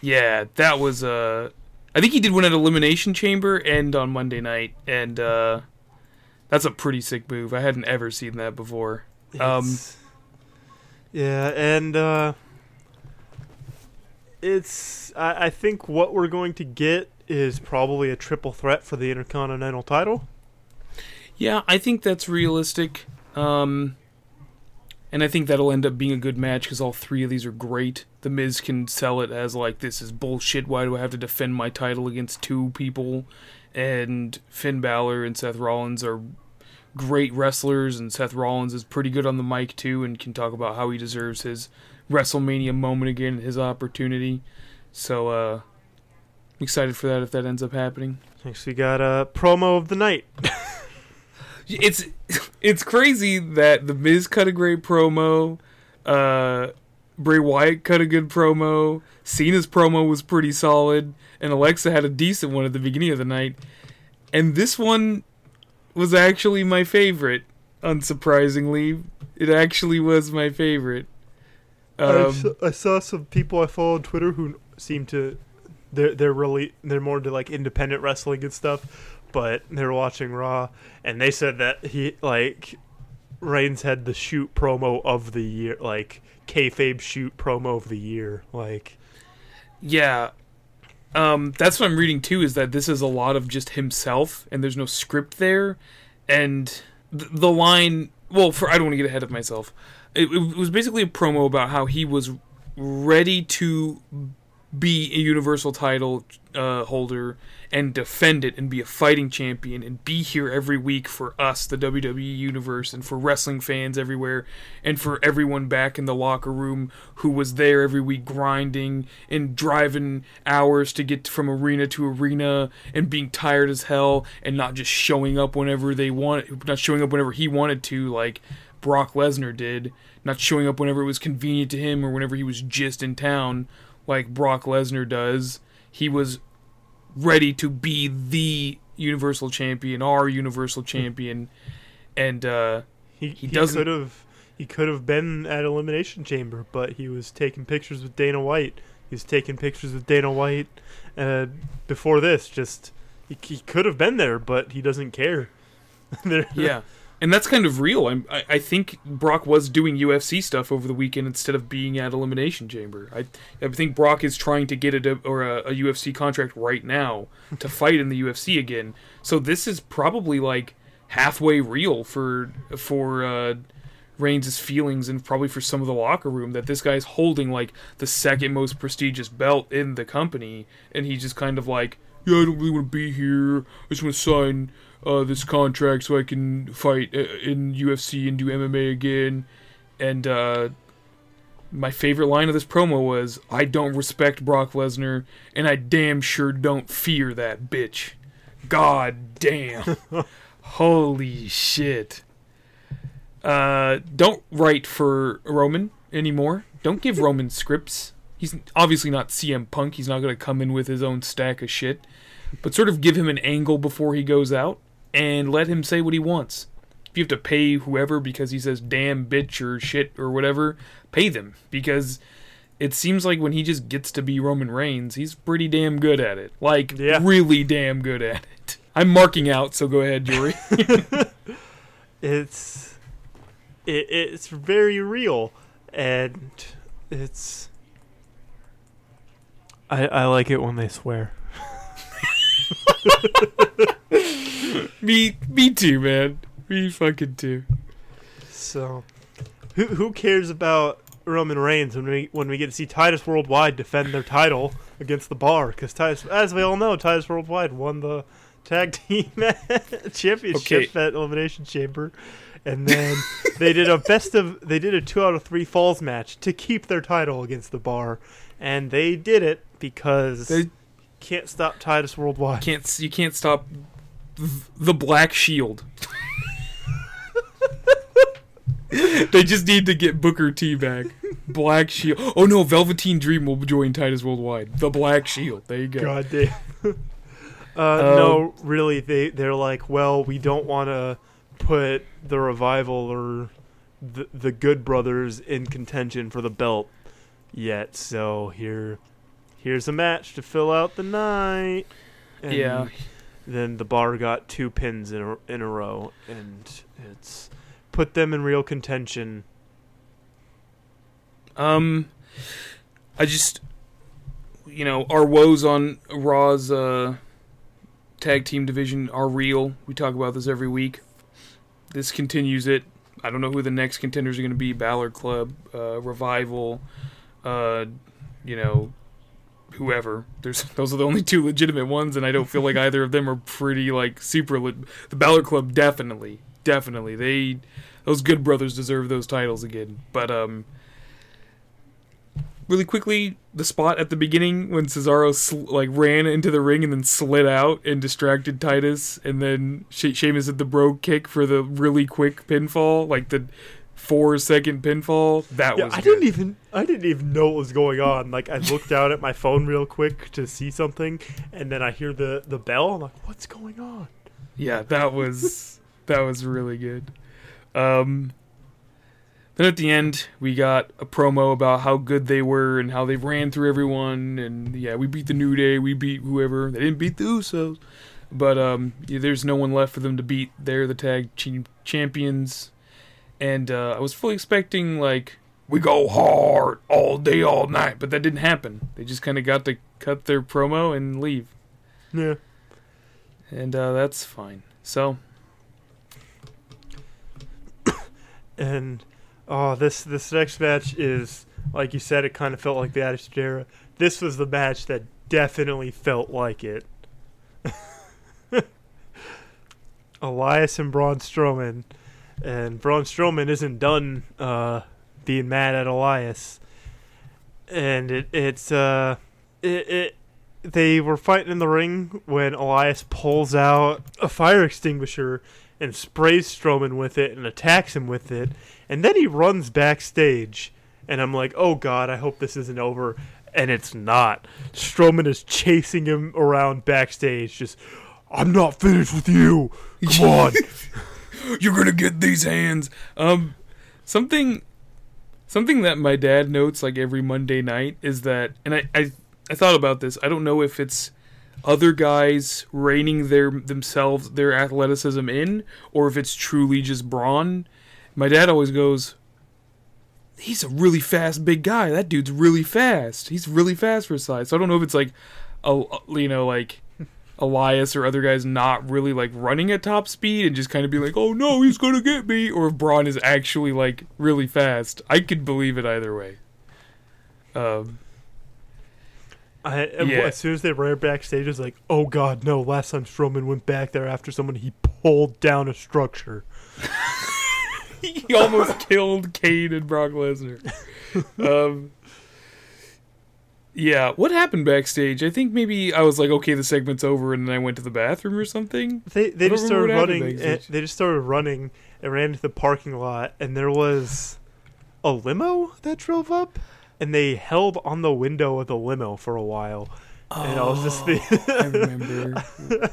yeah that was uh I think he did one at Elimination Chamber and on Monday night and uh that's a pretty sick move I hadn't ever seen that before um yeah, and uh, it's. I, I think what we're going to get is probably a triple threat for the Intercontinental title. Yeah, I think that's realistic. Um, and I think that'll end up being a good match because all three of these are great. The Miz can sell it as like this is bullshit. Why do I have to defend my title against two people? And Finn Balor and Seth Rollins are great wrestlers, and Seth Rollins is pretty good on the mic too, and can talk about how he deserves his WrestleMania moment again, his opportunity. So, uh, excited for that if that ends up happening. Next, we got a promo of the night. it's it's crazy that the Miz cut a great promo, uh, Bray Wyatt cut a good promo, Cena's promo was pretty solid, and Alexa had a decent one at the beginning of the night, and this one was actually my favorite. Unsurprisingly, it actually was my favorite. I, Um, s- I saw some people I follow on Twitter who seem to they're they're really they're more into like independent wrestling and stuff, but they're watching Raw and they said that he like Reigns had the shoot promo of the year, like kayfabe shoot promo of the year, like Yeah. Um, that's what I'm reading too. Is that this is a lot of just himself, and there's no script there, and th- the line. Well, for I don't want to get ahead of myself. It, it was basically a promo about how he was ready to be a universal title uh, holder and defend it and be a fighting champion and be here every week for us, the WWE universe, and for wrestling fans everywhere, and for everyone back in the locker room who was there every week grinding and driving hours to get from arena to arena and being tired as hell and not just showing up whenever they want, not showing up whenever he wanted to, like Brock Lesnar did, not showing up whenever it was convenient to him or whenever he was just in town, like Brock Lesnar does. He was ready to be the Universal Champion, our Universal Champion, and uh, he He he, doesn't- could have he could have been at Elimination Chamber, but he was taking pictures with Dana White. He was taking pictures with Dana White uh, before this. Just he, he could have been there, but he doesn't care. Yeah, and that's kind of real. I'm, I I think Brock was doing UFC stuff over the weekend instead of being at Elimination Chamber. I I think Brock is trying to get a or a, a UFC contract right now to fight in the UFC again. So this is probably like halfway real for for uh, Reigns' feelings and probably for some of the locker room that this guy's holding like the second most prestigious belt in the company, and he's just kind of like, yeah, I don't really want to be here. I just want to sign uh, this contract so I can fight uh, in UFC and do MMA again. And uh, my favorite line of this promo was, "I don't respect Brock Lesnar, and I damn sure don't fear that bitch." God damn. Holy shit. Uh, don't write for Roman anymore. Don't give Roman scripts. He's obviously not CM Punk. He's not going to come in with his own stack of shit. But sort of give him an angle before he goes out and let him say what he wants. if you have to pay whoever because he says damn bitch or shit or whatever, pay them because it seems like when he just gets to be Roman Reigns, he's pretty damn good at it. Like Yeah. really damn good at it. I'm marking out, so go ahead, Jory. it's it, it's very real and it's I I like it when they swear. me me too, man. Me fucking too. So who who cares about Roman Reigns when we when we get to see Titus Worldwide defend their title against the Bar because Titus as we all know Titus Worldwide won the tag team championship Okay. at Elimination Chamber. And then they did a best of they did a two out of three falls match to keep their title against the bar, and they did it because They can't stop Titus Worldwide. can't you can't stop the Black Shield. they just need to get Booker T back. Black Shield. Oh no, Velveteen Dream will join Titus Worldwide. The Black Shield. There you go. God damn. uh, no, really, they they're like, well, we don't want to put the revival or the the Good Brothers in contention for the belt yet. So here, here's a match to fill out the night. And Yeah. Then the bar got two pins in a, in a row, and it's put them in real contention. Um, I just, you know, our woes on Raw's uh, tag team division are real. We talk about this every week. This continues it. I don't know who the next contenders are going to be. Balor Club, uh, Revival, uh, you know, whoever. There's those are the only two legitimate ones, and I don't feel like either of them are pretty like super. Le- the Balor Club definitely, definitely they those good brothers deserve those titles again. But um, really quickly, the spot at the beginning when Cesaro sl- like ran into the ring and then slid out and distracted Titus, and then she- Sheamus hit the bro kick for the really quick pinfall, like the four second pinfall. That Yeah, was. I good. didn't even I didn't even know what was going on. Like I looked down at my phone real quick to see something, and then I hear the the bell. I'm like, what's going on? Yeah, that was that was really good. Um, then at the end, we got a promo about how good they were and how they ran through everyone, and yeah, we beat the New Day, we beat whoever. They didn't beat the Usos, but um, yeah, there's no one left for them to beat. They're the tag team champions, and uh, I was fully expecting like we go hard all day, all night, but that didn't happen. They just kind of got to cut their promo and leave Yeah. and uh, that's fine. So And oh, this this next match is like you said. It kind of felt like the Attitude Era. This was the match that definitely felt like it. Elias and Braun Strowman, and Braun Strowman isn't done uh, being mad at Elias, and it it's uh it, it they were fighting in the ring when Elias pulls out a fire extinguisher and sprays Strowman with it and attacks him with it, and then he runs backstage, and I'm like, oh god, I hope this isn't over, and it's not. Strowman is chasing him around backstage, just, I'm not finished with you. Come on. you're gonna get these hands. Um, something, something that my dad notes like every Monday night is that, and I, I, I thought about this. I don't know if it's other guys reining their themselves their athleticism in, or if it's truly just Braun. My dad always goes. He's a really fast big guy. That dude's really fast. He's really fast for his size. So I don't know if it's like, a, you know, like Elias or other guys not really like running at top speed and just kind of be like, oh no, he's gonna get me, or if Braun is actually like really fast. I could believe it either way. Um, I, Yeah. As soon as they ran backstage, it was like, oh god, no. Last time Strowman went back there after someone, he pulled down a structure. he almost killed Kane and Brock Lesnar. Um, yeah, what happened backstage? I think maybe I was like, okay, the segment's over, and then I went to the bathroom or something. They they just started remember what happened running. And eh, they just started running and ran into the parking lot, and there was a limo that drove up, and they held on the window of the limo for a while, and I was just oh, I thinking, remember.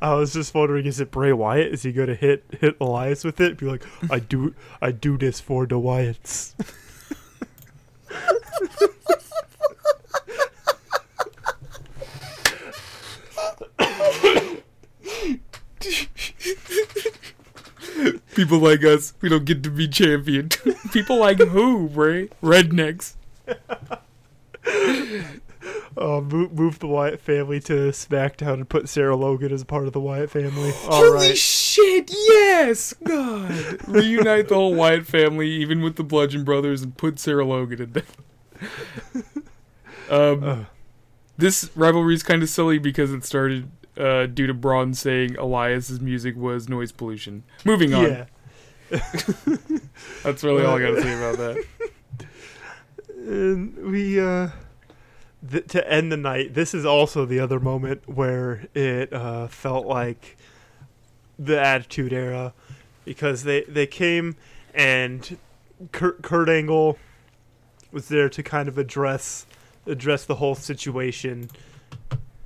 I was just wondering, is it Bray Wyatt? Is he gonna hit hit Elias with it? Be like, I do, I do this for the Wyatts. People like us, we don't get to be champion. People like who, Bray? Rednecks. Uh, move, move the Wyatt family to SmackDown and put Sarah Logan as a part of the Wyatt family. All Holy right. shit, yes! God. Reunite the whole Wyatt family, even with the Bludgeon Brothers, and put Sarah Logan in there. um, Uh, this rivalry is kind of silly because it started uh, due to Braun saying Elias's music was noise pollution. Moving on. yeah. That's really all I gotta say about that. and we uh th- to end the night this is also the other moment where it uh felt like the attitude era because they they came and kurt, kurt angle was there to kind of address address the whole situation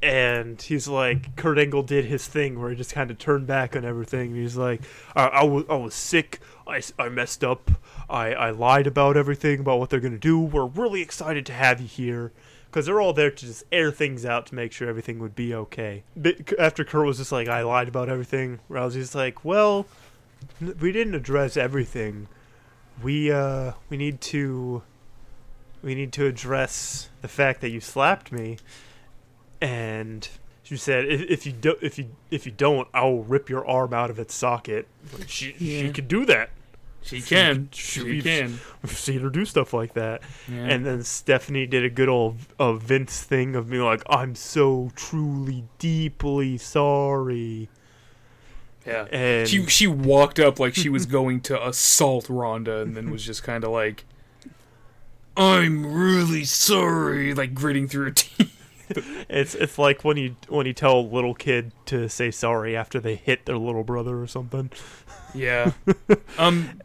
and he's like Kurt Angle did his thing where he just kind of turned back on everything. He's like, I, I, was, I was sick. I, I messed up. I, I lied about everything, about what they're going to do. We're really excited to have you here. Because they're all there to just air things out to make sure everything would be okay. But after Kurt was just like, I lied about everything, Rousey's like, well, we didn't address everything. We, uh, we need to, we need to address the fact that you slapped me and she said, if, "If you do, if you if you don't, I will rip your arm out of its socket." Like, she she could do that. She can. She- She can. We've seen her do stuff like that. Yeah. And then Stephanie did a good old uh, Vince thing of being like, "I'm so truly, deeply sorry." yeah. And She she walked up like she was going to assault Ronda, and then was just kind of like, "I'm really sorry," like gritting through her teeth. it's it's like when you when you tell a little kid to say sorry after they hit their little brother or something. Yeah. Um.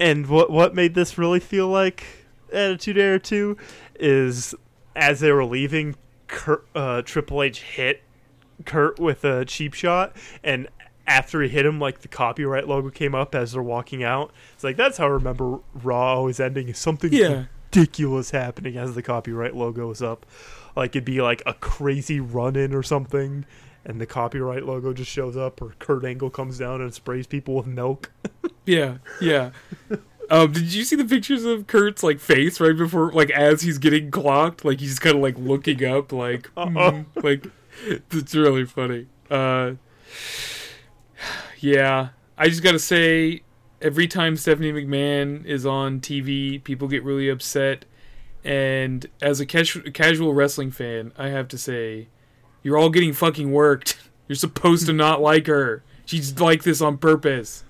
And what what made this really feel like Attitude Era 2 is as they were leaving, Kurt, uh, Triple H hit Kurt with a cheap shot, and after he hit him, like the copyright logo came up as they're walking out. It's like that's how I remember Raw always ending. Is something Yeah. ridiculous happening as the copyright logo is up. Like it'd be like a crazy run in or something, and the copyright logo just shows up, or Kurt Angle comes down and sprays people with milk. Yeah. Yeah. Um, did you see the pictures of Kurt's like face right before, like as he's getting clocked? Like he's kind of like looking up, like, mm, like it's really funny. Uh, yeah, I just gotta say, every time Stephanie McMahon is on TV, people get really upset. And as a cas- casual wrestling fan, I have to say, you're all getting fucking worked. You're supposed to not like her. She's like this on purpose.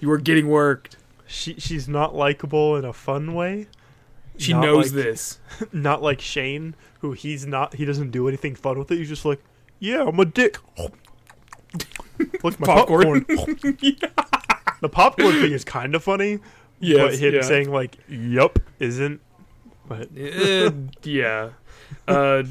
You are getting worked. She she's not likable in a fun way. She Not knows like- this. Not like Shane, who he's not. He doesn't do anything fun with it. He's just like, yeah, I'm a dick. Look, my Popcorn. popcorn. The popcorn thing is kind of funny, but him yeah. saying like, "Yup," isn't. But Uh, yeah. Uh,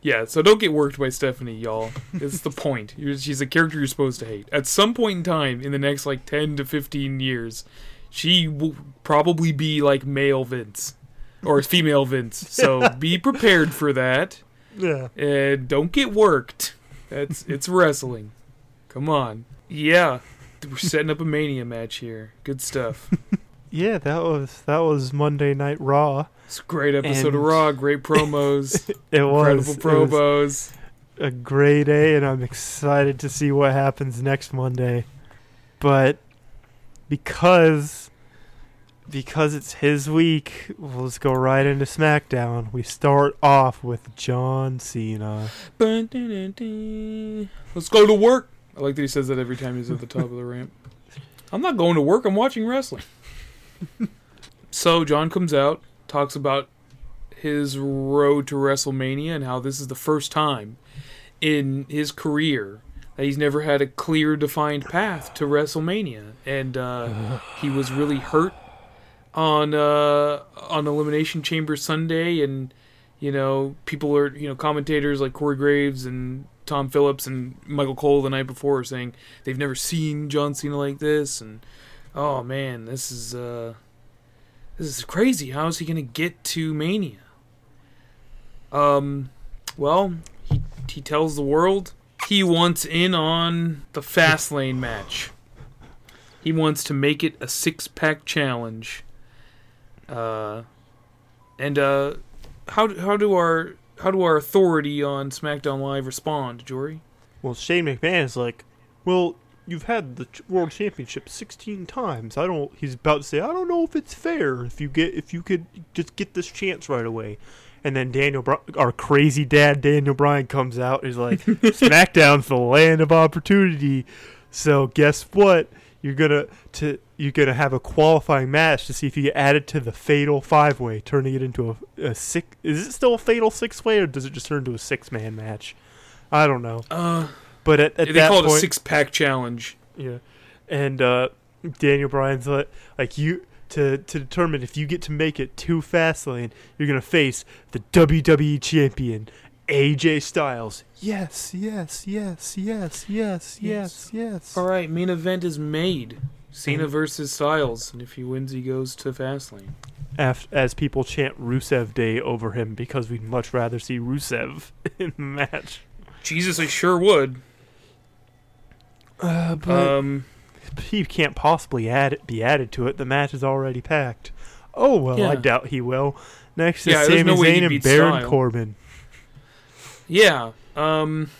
yeah, so don't get worked by Stephanie, y'all. It's the point. You're, she's a character you're supposed to hate. At some point in time, in the next like 10 to 15 years, she will probably be like male Vince or female Vince. So be prepared for that. yeah, And don't get worked. That's it's wrestling. Come on. Yeah. We're setting up a mania match here. Good stuff. yeah, that was that was Monday Night Raw. It's a great episode of Raw. Great promos. It was, incredible it was promos. a great day, and I'm excited to see what happens next Monday. But because because it's his week, we'll just go right into SmackDown. We start off with John Cena. Let's go to work. I like that he says that every time he's at the top of the ramp. I'm not going to work. I'm watching wrestling. So John comes out, talks about his road to WrestleMania and how this is the first time in his career that he's never had a clear, defined path to WrestleMania, and uh, he was really hurt on uh, on Elimination Chamber Sunday, and You know, people are you know commentators like Corey Graves and Tom Phillips and Michael Cole the night before are saying they've never seen John Cena like this, and oh man, this is uh, this is crazy. How is he gonna get to Mania? Um, well, he he tells the world he wants in on the fast lane match. He wants to make it a six pack challenge. Uh, and uh, how how do our how do our authority on SmackDown Live respond, Jory? Well, Shane McMahon is like, well, you've had the world championship 16 times. I don't. He's about to say, I don't know if it's fair if you get if you could just get this chance right away. And then Daniel, Br- our crazy dad Daniel Bryan comes out. He's like, SmackDown's the land of opportunity. So guess what? You're gonna to you're gonna have a qualifying match to see if you get added to the fatal five way, turning it into a, a six. Is it still a fatal six way, or does it just turn into a six man match? I don't know. Uh, But at, at they that call it a six pack challenge. yeah, and uh, Daniel Bryan's like, like you to to determine if you get to make it to Fastlane, you're gonna face the WWE champion AJ Styles. Yes, yes, yes, yes, yes, yes, yes. yes. All right, main event is made. Cena Mhm. versus Styles, and if he wins, he goes to Fastlane. Af- as people chant Rusev Day over him because we'd much rather see Rusev in the match. Jesus, I sure would. Uh, but Um, he can't possibly add be added to it. The match is already packed. Oh well, I doubt he will. Next is Yeah, Sami no Zayn and Baron Style. Corbin. yeah. Um.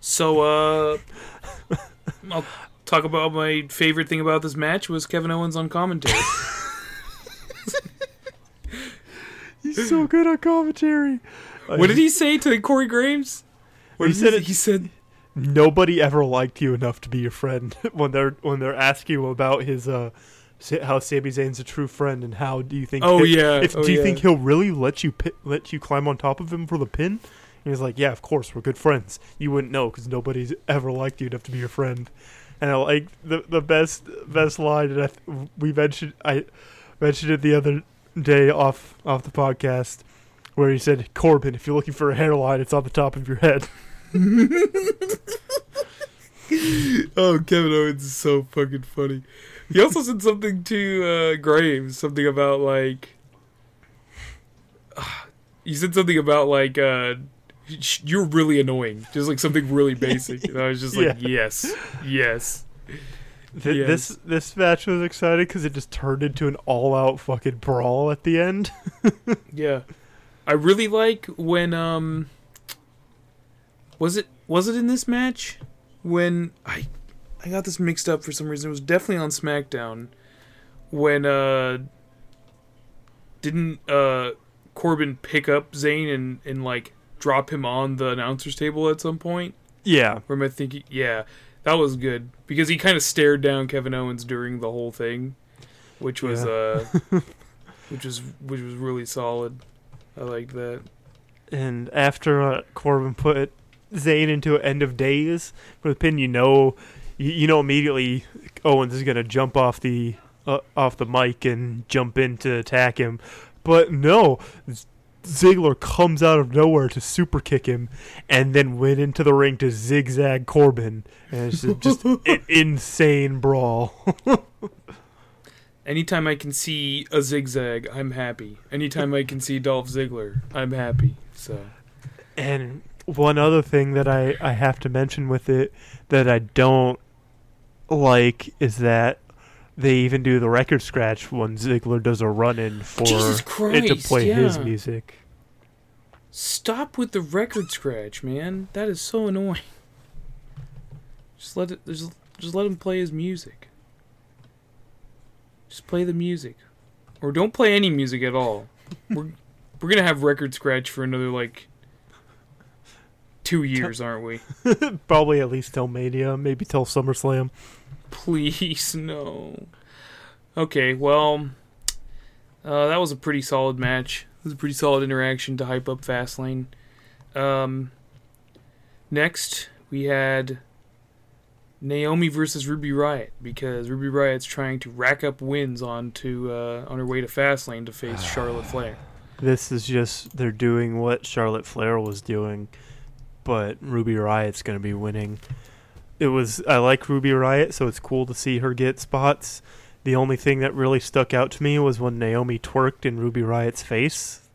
So, uh, I'll talk about my favorite thing about this match was Kevin Owens on commentary. He's so good on commentary. what did he say to Corey Graves? What He did said it- he said Nobody ever liked you enough to be your friend when they're when they're asking you about his uh how Sami Zayn's a true friend and how do you think Oh, he- yeah. if Oh, do you yeah. think he'll really let you let you climb on top of him for the pin? And he's like, yeah, of course, we're good friends. You wouldn't know because nobody's ever liked you enough to be your friend. And I like the the best best line and I th- we mentioned I mentioned it the other day off off the podcast where he said, Corbin, if you're looking for a hairline, it's on the top of your head. Oh, Kevin Owens is so fucking funny. He also said something to uh, Graves, something about like. he said something about like uh, you're really annoying, just like something really basic. And I was just like, Yeah. yes, yes. Th- Yes. This this match was exciting because it just turned into an all out fucking brawl at the end. Yeah, I really like when um. Was it was it in this match when I I got this mixed up for some reason. It was definitely on SmackDown when uh didn't uh Corbin pick up Zayn and and like drop him on the announcers table at some point? Yeah, Or am I thinking? Yeah, that was good because he kind of stared down Kevin Owens during the whole thing, which was uh, which was which was really solid. I liked that. and after uh, Corbin put Zayn into an end of days for the pin, you know, you, you know immediately Owens is gonna jump off the uh, off the mic and jump in to attack him, but no. Ziggler comes out of nowhere to super kick him, and then went into the ring to zigzag Corbin, and it's just an insane brawl. Anytime I can see a zigzag, I'm happy. Anytime I can see Dolph Ziggler, I'm happy. So And one other thing that I, I have to mention with it that I don't like is that they even do the record scratch when Ziggler does a run in for Jesus it to Christ, play his music. stop with the record scratch, man. That is so annoying. Just let it. Just, just let him play his music. Just play the music, or don't play any music at all. we're we're gonna have record scratch for another like two years, aren't we? Probably at least till Mania, maybe till SummerSlam. Please, no. Okay, well, uh, that was a pretty solid match. It was a pretty solid interaction to hype up Fastlane. Um, next, we had Naomi versus Ruby Riot because Ruby Riot's trying to rack up wins on to uh, on her way to Fastlane to face Charlotte Flair. this is just they're doing what Charlotte Flair was doing, but Ruby Riot's going to be winning. It was I like Ruby Riot, so it's cool to see her get spots. The only thing that really stuck out to me was when Naomi twerked in Ruby Riot's face.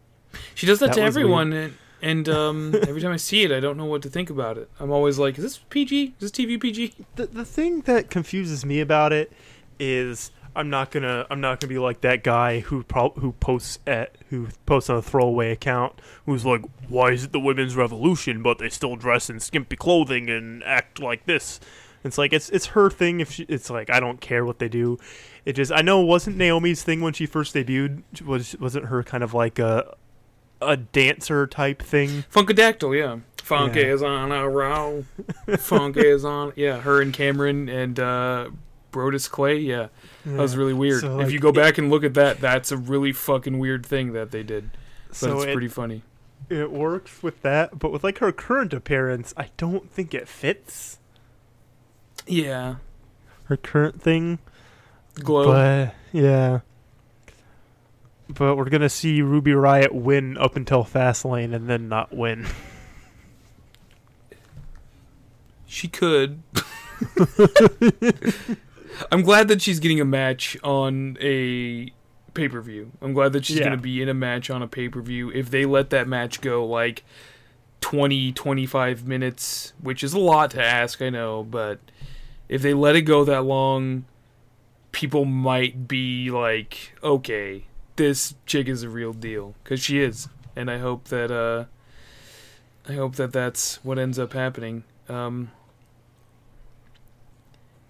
She does that, That to everyone, and, and um, every time I see it, I don't know what to think about it. I'm always like, is this PG? Is this TV PG? The the thing that confuses me about it is I'm not gonna I'm not gonna be like that guy who pro- who posts at who posts on a throwaway account who's like, why is it the women's revolution but they still dress in skimpy clothing and act like this? It's like it's it's her thing. If she, it's like I don't care what they do. It just I know it wasn't Naomi's thing when she first debuted. Was wasn't her kind of like a a dancer type thing? Funkadactyl, yeah. Funk Yeah. is on a roll. Funk is on. Yeah, her and Cameron and uh, Brodus Clay. Yeah, that was really weird. So, if you go back and look at that, that's a really fucking weird thing that they did. But so it's it- pretty funny. it works with that, but with like her current appearance, I don't think it fits Yeah, her current thing. glow. But yeah, but we're gonna see Ruby Riot win up until Fastlane and then not win. She could. I'm glad that she's getting a match on a pay per view. I'm glad that she's Yeah. going to be in a match on a pay per view. If they let that match go like 20, 25 minutes, which is a lot to ask, I know, but if they let it go that long, people might be like, okay, this chick is a real deal. Because she is. And I hope that, uh, I hope that that's what ends up happening. Um,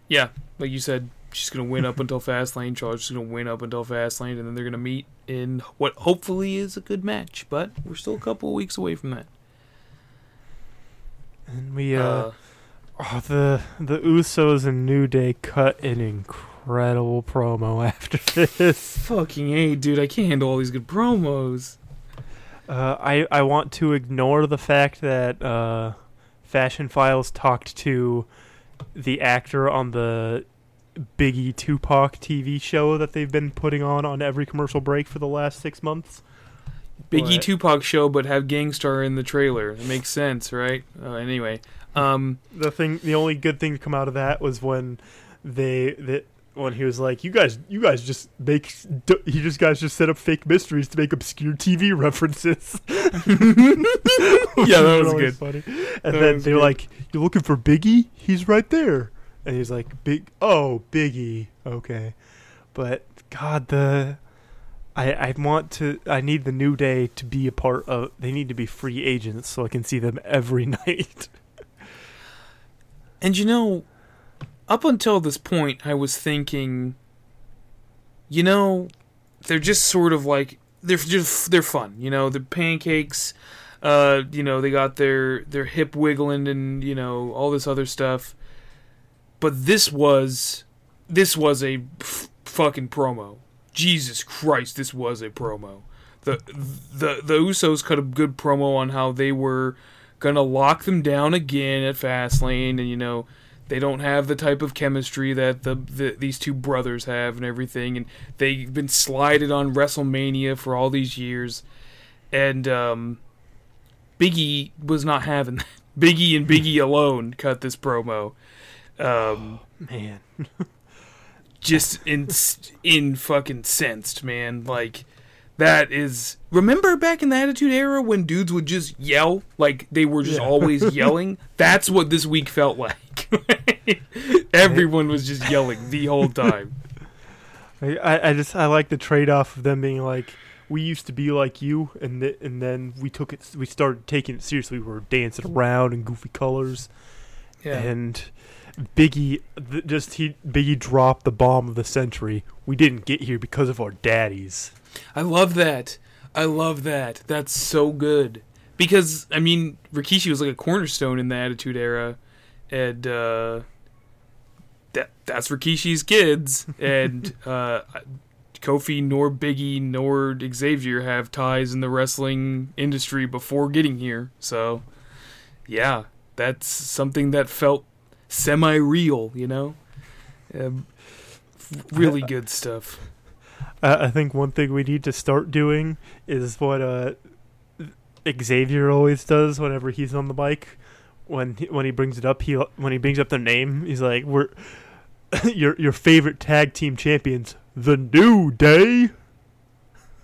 yeah, like you said, she's gonna win up until Fastlane. Charlotte is gonna win up until Fastlane, and then they're gonna meet in what hopefully is a good match. But we're still a couple of weeks away from that. And we uh, Uh, oh, the the Usos and New Day cut an incredible promo after this. fucking a, dude! I can't handle all these good promos. Uh, I I want to ignore the fact that uh, Fashion Files talked to the actor on the Biggie Tupac TV show that they've been putting on on every commercial break for the last six months. Biggie What? Tupac show, but have Gangstar in the trailer. It makes sense, right? Uh, anyway, um, The thing, the only good thing to come out of that was when they that when he was like, "You guys, you guys just make d- you just guys just set up fake mysteries to make obscure TV references." Yeah, that was Really good. Funny. That And then they were good. like, "You're looking for Biggie? He's right there." And he's like, "Big, oh, Biggie, okay." But God, the I I want to I need the New Day to be a part of. They need to be free agents so I can see them every night. And you know, up until this point, I was thinking, you know, they're just sort of like they're just they're fun. You know, the pancakes. Uh, you know, they got their their hip wiggling and you know all this other stuff. But this was this was a f- fucking promo. Jesus Christ, this was a promo. The the the Usos cut a good promo on how they were gonna lock them down again at Fastlane, and you know they don't have the type of chemistry that the, the these two brothers have and everything, and they've been slided on WrestleMania for all these years, and um, Biggie was not having that. Biggie and Biggie alone cut this promo. Um, Man, just in in fucking sensed, man. Like that is. Remember back in the Attitude Era when dudes would just yell, like they were just Yeah. always yelling. That's what this week felt like. Everyone was just yelling the whole time. I, I just I like the trade off of them being like we used to be like you and th- and then we took it we started taking it seriously we were dancing around in goofy colors Yeah. and Biggie th- just he Biggie dropped the bomb of the century we didn't get here because of our daddies I love that. I love that. That's so good. Because I mean, Rikishi was like a cornerstone in the Attitude Era, and uh, that that's Rikishi's kids. And uh, Kofi nor Biggie nor Xavier have ties in the wrestling industry before getting here. So, yeah, that's something that felt semi-real. You know, um, really good stuff. Uh, I think one thing we need to start doing is what uh, Xavier always does whenever he's on the bike. When he, when he brings it up, he when he brings up their name, he's like, "We're your your favorite tag team champions, the New Day."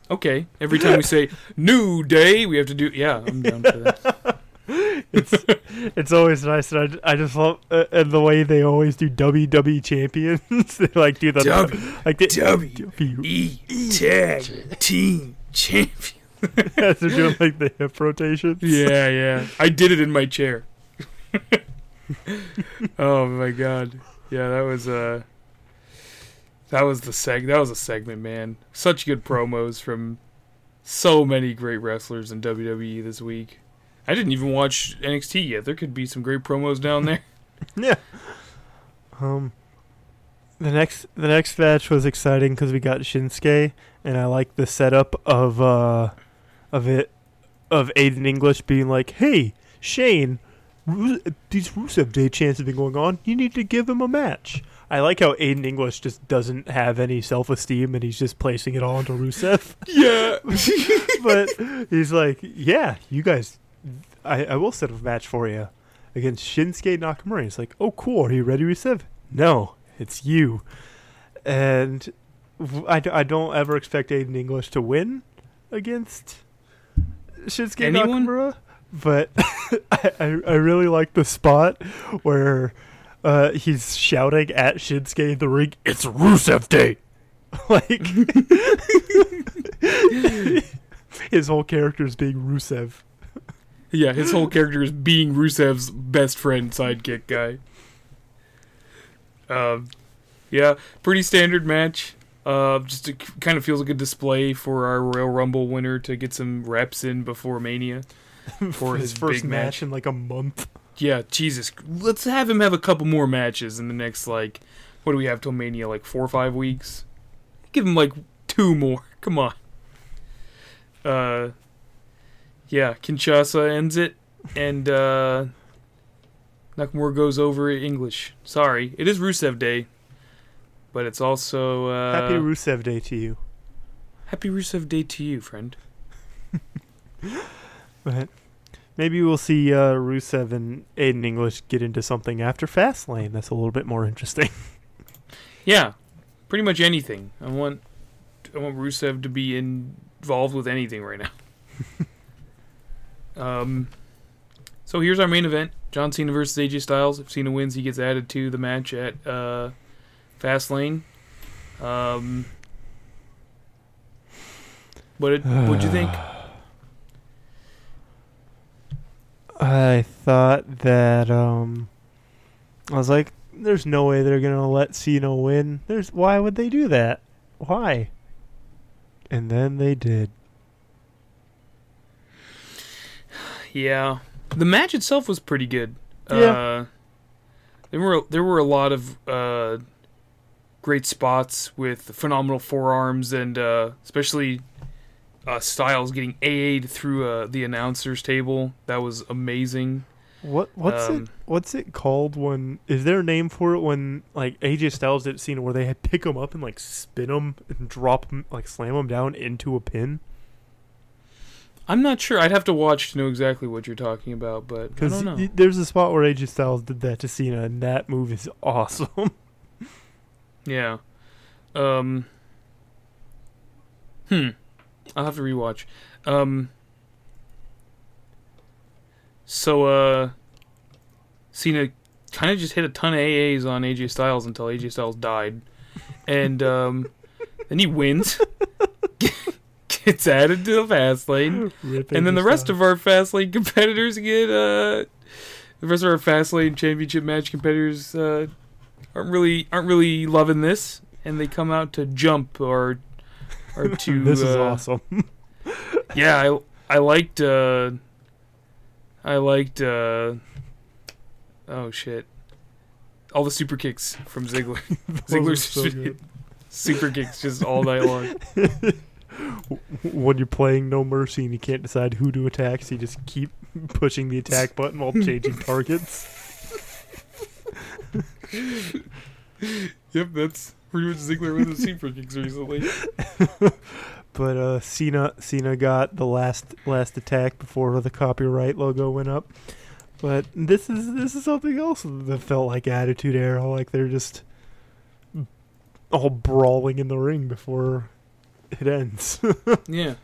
Okay. Every time we say new day, we have to do. Yeah, I'm down for that. it's it's always nice, and I, I just love uh, and the way they always do WWE champions. they like do the W- like the W- E tag team champion. as they're doing like the hip rotations. Yeah, yeah. I did it in my chair. oh my god. Yeah, that was uh that was the seg that was a segment, man. Such good promos from so many great wrestlers in WWE this week. I didn't even watch NXT yet. There could be some great promos down there. Yeah. Um. The next the next match was exciting because we got Shinsuke, and I like the setup of uh of it of Aiden English being like, "Hey, Shane, Ru- these Rusev Day chants have been going on. You need to give him a match." I like how Aiden English just doesn't have any self esteem and he's just placing it all onto Rusev. Yeah. but he's like, "Yeah, you guys, I, I will set up a match for you against Shinsuke Nakamura." He's like, "Oh, cool. Are you ready, Rusev?" No, it's you. And I don't ever expect Aiden English to win against Shinsuke Anyone? Nakamura, but I, I I really like the spot where. Uh, he's shouting at Shinsuke in the ring, "It's Rusev Day!" like his whole character is being Rusev. Yeah, his whole character is being Rusev's best friend sidekick guy. Um, yeah, pretty standard match. Uh, just it kind of feels like a display for our Royal Rumble winner to get some reps in before Mania. For his his first big match match. in like a month. Yeah, Jesus, let's have him have a couple more matches in the next like, what do we have till Mania? Like four or five weeks. Give him like two more. Come on. Uh, yeah, Kinshasa ends it, and uh, Nakamura goes over English. Sorry, it is Rusev Day, but it's also uh, Happy Rusev Day to you. Happy Rusev Day to you, friend. But maybe we'll see uh, Rusev and Aiden English get into something after Fastlane. That's a little bit more interesting. Yeah, pretty much anything. I want I want Rusev to be involved with anything right now. um, so here's our main event: John Cena versus AJ Styles. If Cena wins, he gets added to the match at uh, Fastlane. Um, what did what'd you think? I thought that um I was like, there's no way they're gonna let Cena win. There's why would they do that? Why? And then they did. Yeah, the match itself was pretty good. Yeah. Uh, there were there were a lot of uh, great spots with phenomenal forearms and uh, especially uh, Styles getting AA'd through uh, the announcers table. That was amazing. What what's Um, it what's it called when is there a name for it when like AJ Styles did Cena where they had pick him up and like spin him and drop him like slam him down into a pin? I'm not sure. I'd have to watch to know exactly what you're talking about, but I Because don't know. there's a spot where AJ Styles did that to Cena and that move is awesome. Yeah. Um. Hmm. I'll have to rewatch. Um. So, uh, Cena kind of just hit a ton of AAs on AJ Styles until AJ Styles died, and um, then he wins, gets added to the fast lane, and then the rest of our fast lane competitors get uh, the rest of our fast lane championship match competitors uh, aren't really aren't really loving this, and they come out to jump or or to this is uh, awesome. yeah, I I liked uh I liked uh oh shit. All the super kicks from Ziggler. Ziggler's so super kicks just all night long. When you're playing No Mercy and you can't decide who to attack, so you just keep pushing the attack button while changing targets. Yep, that's Pretty much Ziggler with the super kicks recently. but uh, Cena Cena got the last last attack before the copyright logo went up. But this is this is something else that felt like Attitude Era, like they're just all brawling in the ring before it ends. yeah,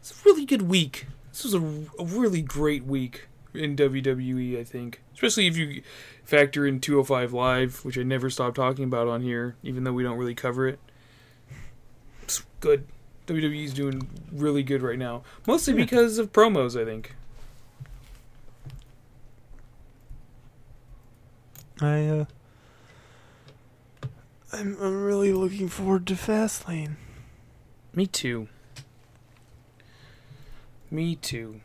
it's a really good week. This was a, a really great week in WWE. I think, especially if you factor in 205 Live, which I never stop talking about on here, even though we don't really cover it. It's good. WWE's doing really good right now, mostly Yeah. because of promos. I think. I uh, I'm I'm really looking forward to Fastlane. Me too. Me too.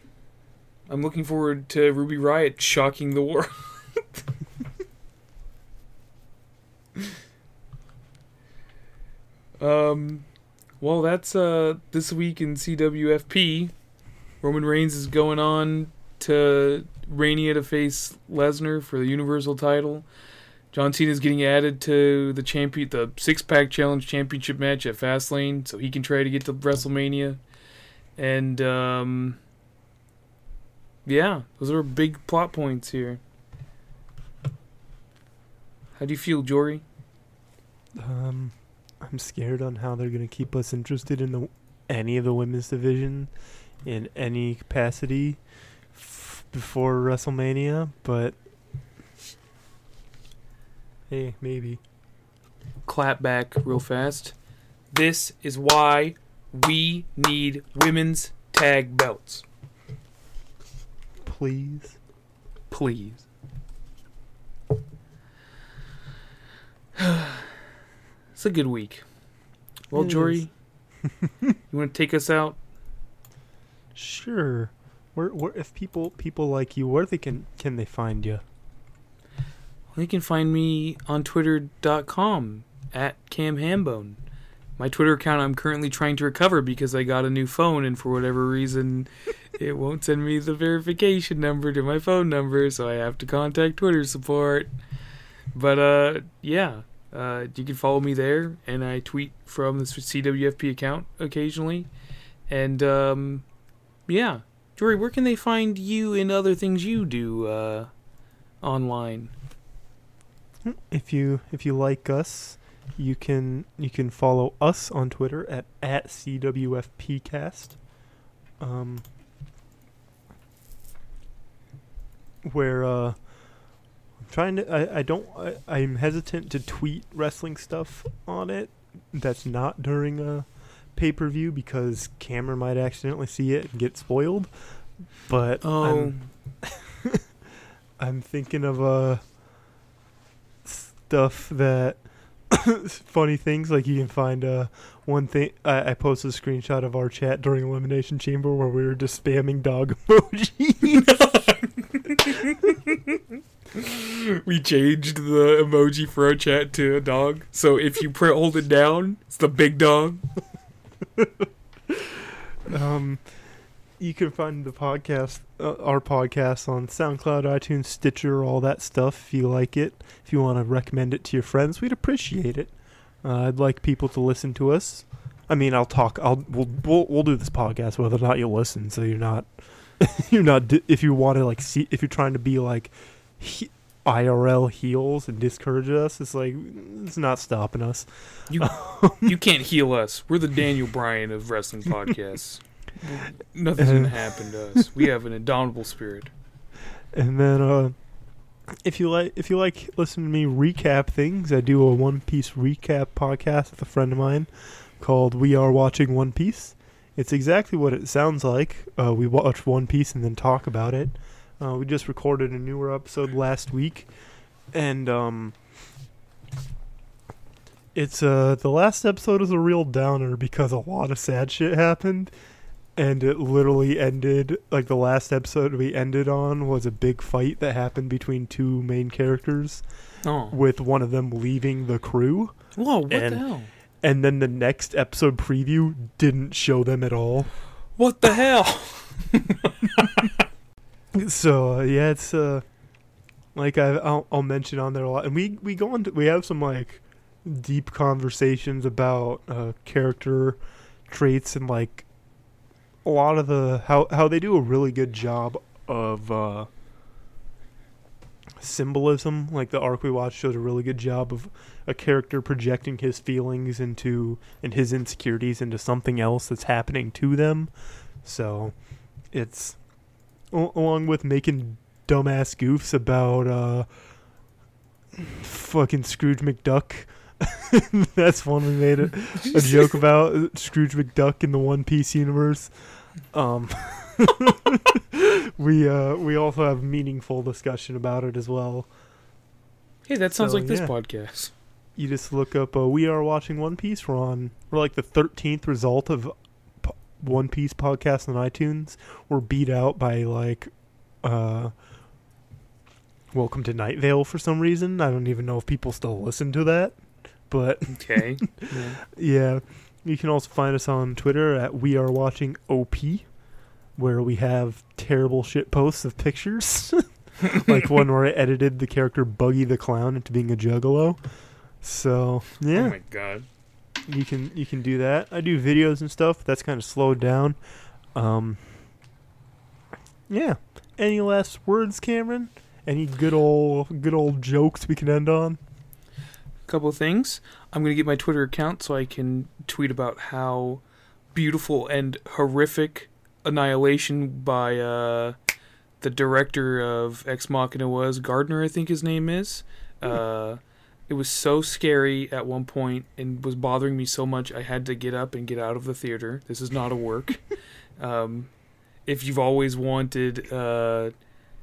I'm looking forward to Ruby Riot shocking the world. um, well, that's uh this week in CWFP. Roman Reigns is going on to Rainier to face Lesnar for the Universal title. John Cena is getting added to the champion, the six pack challenge championship match at Fastlane, so he can try to get to WrestleMania. And um, yeah, those are big plot points here. How do you feel, Jory? Um, I'm scared on how they're gonna keep us interested in the any of the women's division in any capacity f- before WrestleMania, but hey, maybe. Clap back real fast. This is why we need women's tag belts. Please. Please. it's a good week. Well. Jory, you want to take us out? Sure. Where, where if people people like you, where they can can they find you? You can find me on twitter.com at Cam Hambone. My Twitter account I'm currently trying to recover because I got a new phone and for whatever reason it won't send me the verification number to my phone number, so I have to contact Twitter support. But uh yeah, uh you can follow me there and I tweet from the CWFP account occasionally. And um yeah. Jory, where can they find you and other things you do uh online? If you if you like us, you can you can follow us on Twitter at at CWFPcast. Um, where uh, I'm trying to I, I don't I, I'm hesitant to tweet wrestling stuff on it that's not during a pay per view because Cameron might accidentally see it and get spoiled. But Oh, I'm, I'm thinking of uh stuff that funny things like you can find uh one thing I, I posted a screenshot of our chat during elimination chamber where we were just spamming dog emojis. we changed the emoji for our chat to a dog. So if you pre- hold it down, it's the big dog. um you can find the podcast uh, our podcast on SoundCloud, iTunes, Stitcher, all that stuff if you like it. If you want to recommend it to your friends, we'd appreciate it. Uh, I'd like people to listen to us. I mean, I'll talk. I'll we'll we'll, we'll do this podcast whether or not you listen. So you're not you're not if you want to like see if you're trying to be like he, IRL heels and discourage us. It's like it's not stopping us. You you can't heal us. We're the Daniel Bryan of wrestling podcasts. Nothing's gonna happen to us. We have an indomitable spirit. And then uh if you like if you like listening to me recap things, I do a One Piece recap podcast with a friend of mine called We Are Watching One Piece. It's exactly what it sounds like. Uh, we watch One Piece and then talk about it. Uh, we just recorded a newer episode last week, and um, it's uh the last episode is a real downer because a lot of sad shit happened, and it literally ended like the last episode we ended on was a big fight that happened between two main characters, Oh, with one of them leaving the crew, whoa! What and- the hell? and then the next episode preview didn't show them at all. What the hell? So uh, yeah, it's uh like I I'll, I'll mention on there a lot, and we we go into we have some like deep conversations about uh, character traits and like a lot of the how how they do a really good job of uh, symbolism. Like the arc we watched showed a really good job of a character projecting his feelings into and his insecurities into something else that's happening to them. So it's along with making dumbass goofs about uh fucking Scrooge McDuck. That's one we made a, a joke about Scrooge McDuck in the One Piece universe. Um, we uh, we also have meaningful discussion about it as well. Hey, that sounds So, like this yeah. podcast. You just look up. Uh, we are watching One Piece. We're on. We're like the thirteenth result of p- One Piece podcast on iTunes. We're beat out by like, uh, Welcome to Night Vale for some reason. I don't even know if people still listen to that, but Okay. yeah. yeah. You can also find us on Twitter at We Are Watching OP, where we have terrible shit posts of pictures, like one where I edited the character Buggy the Clown into being a Juggalo. So yeah, Oh my god. you can you can do that. I do videos and stuff. That's kind of slowed down. Um, yeah. Any last words, Cameron? Any good old good old jokes we can end on? Couple things. I'm going to get my Twitter account so I can tweet about how beautiful and horrific Annihilation by uh, the director of Ex Machina was. Gardner, I think his name is. Uh, it was so scary at one point and was bothering me so much I had to get up and get out of the theater. This is not a work. um, if you've always wanted. Uh,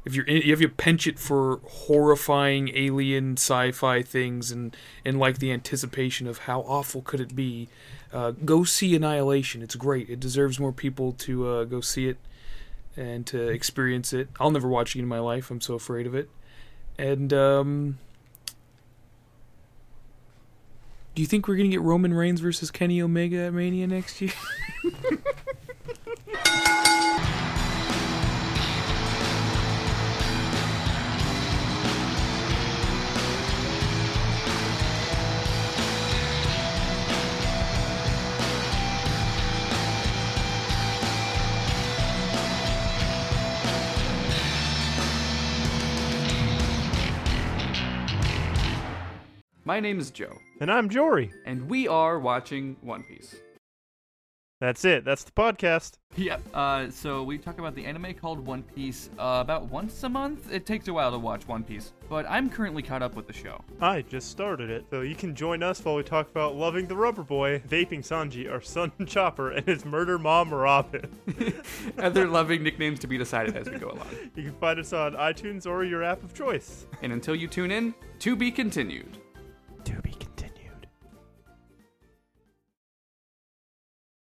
if you're in, you have a penchant for horrifying alien sci-fi things and and like the anticipation of how awful could it be, uh, go see Annihilation. It's great. It deserves more people to uh, go see it and to experience it. I'll never watch it in my life. I'm so afraid of it. And um, do you think we're gonna get Roman Reigns versus Kenny Omega at Mania next year? My name is Joe, And I'm Jory. and we are watching One Piece. That's it. That's the podcast. Yep. Uh, so we talk about the anime called One Piece uh, about once a month. It takes a while to watch One Piece, but I'm currently caught up with the show. I just started it, so you can join us while we talk about loving the rubber boy, vaping Sanji, our son Chopper, and his murder mom Robin. Other loving nicknames to be decided as we go along. You can find us on iTunes or your app of choice. And until you tune in, to be continued to be continued.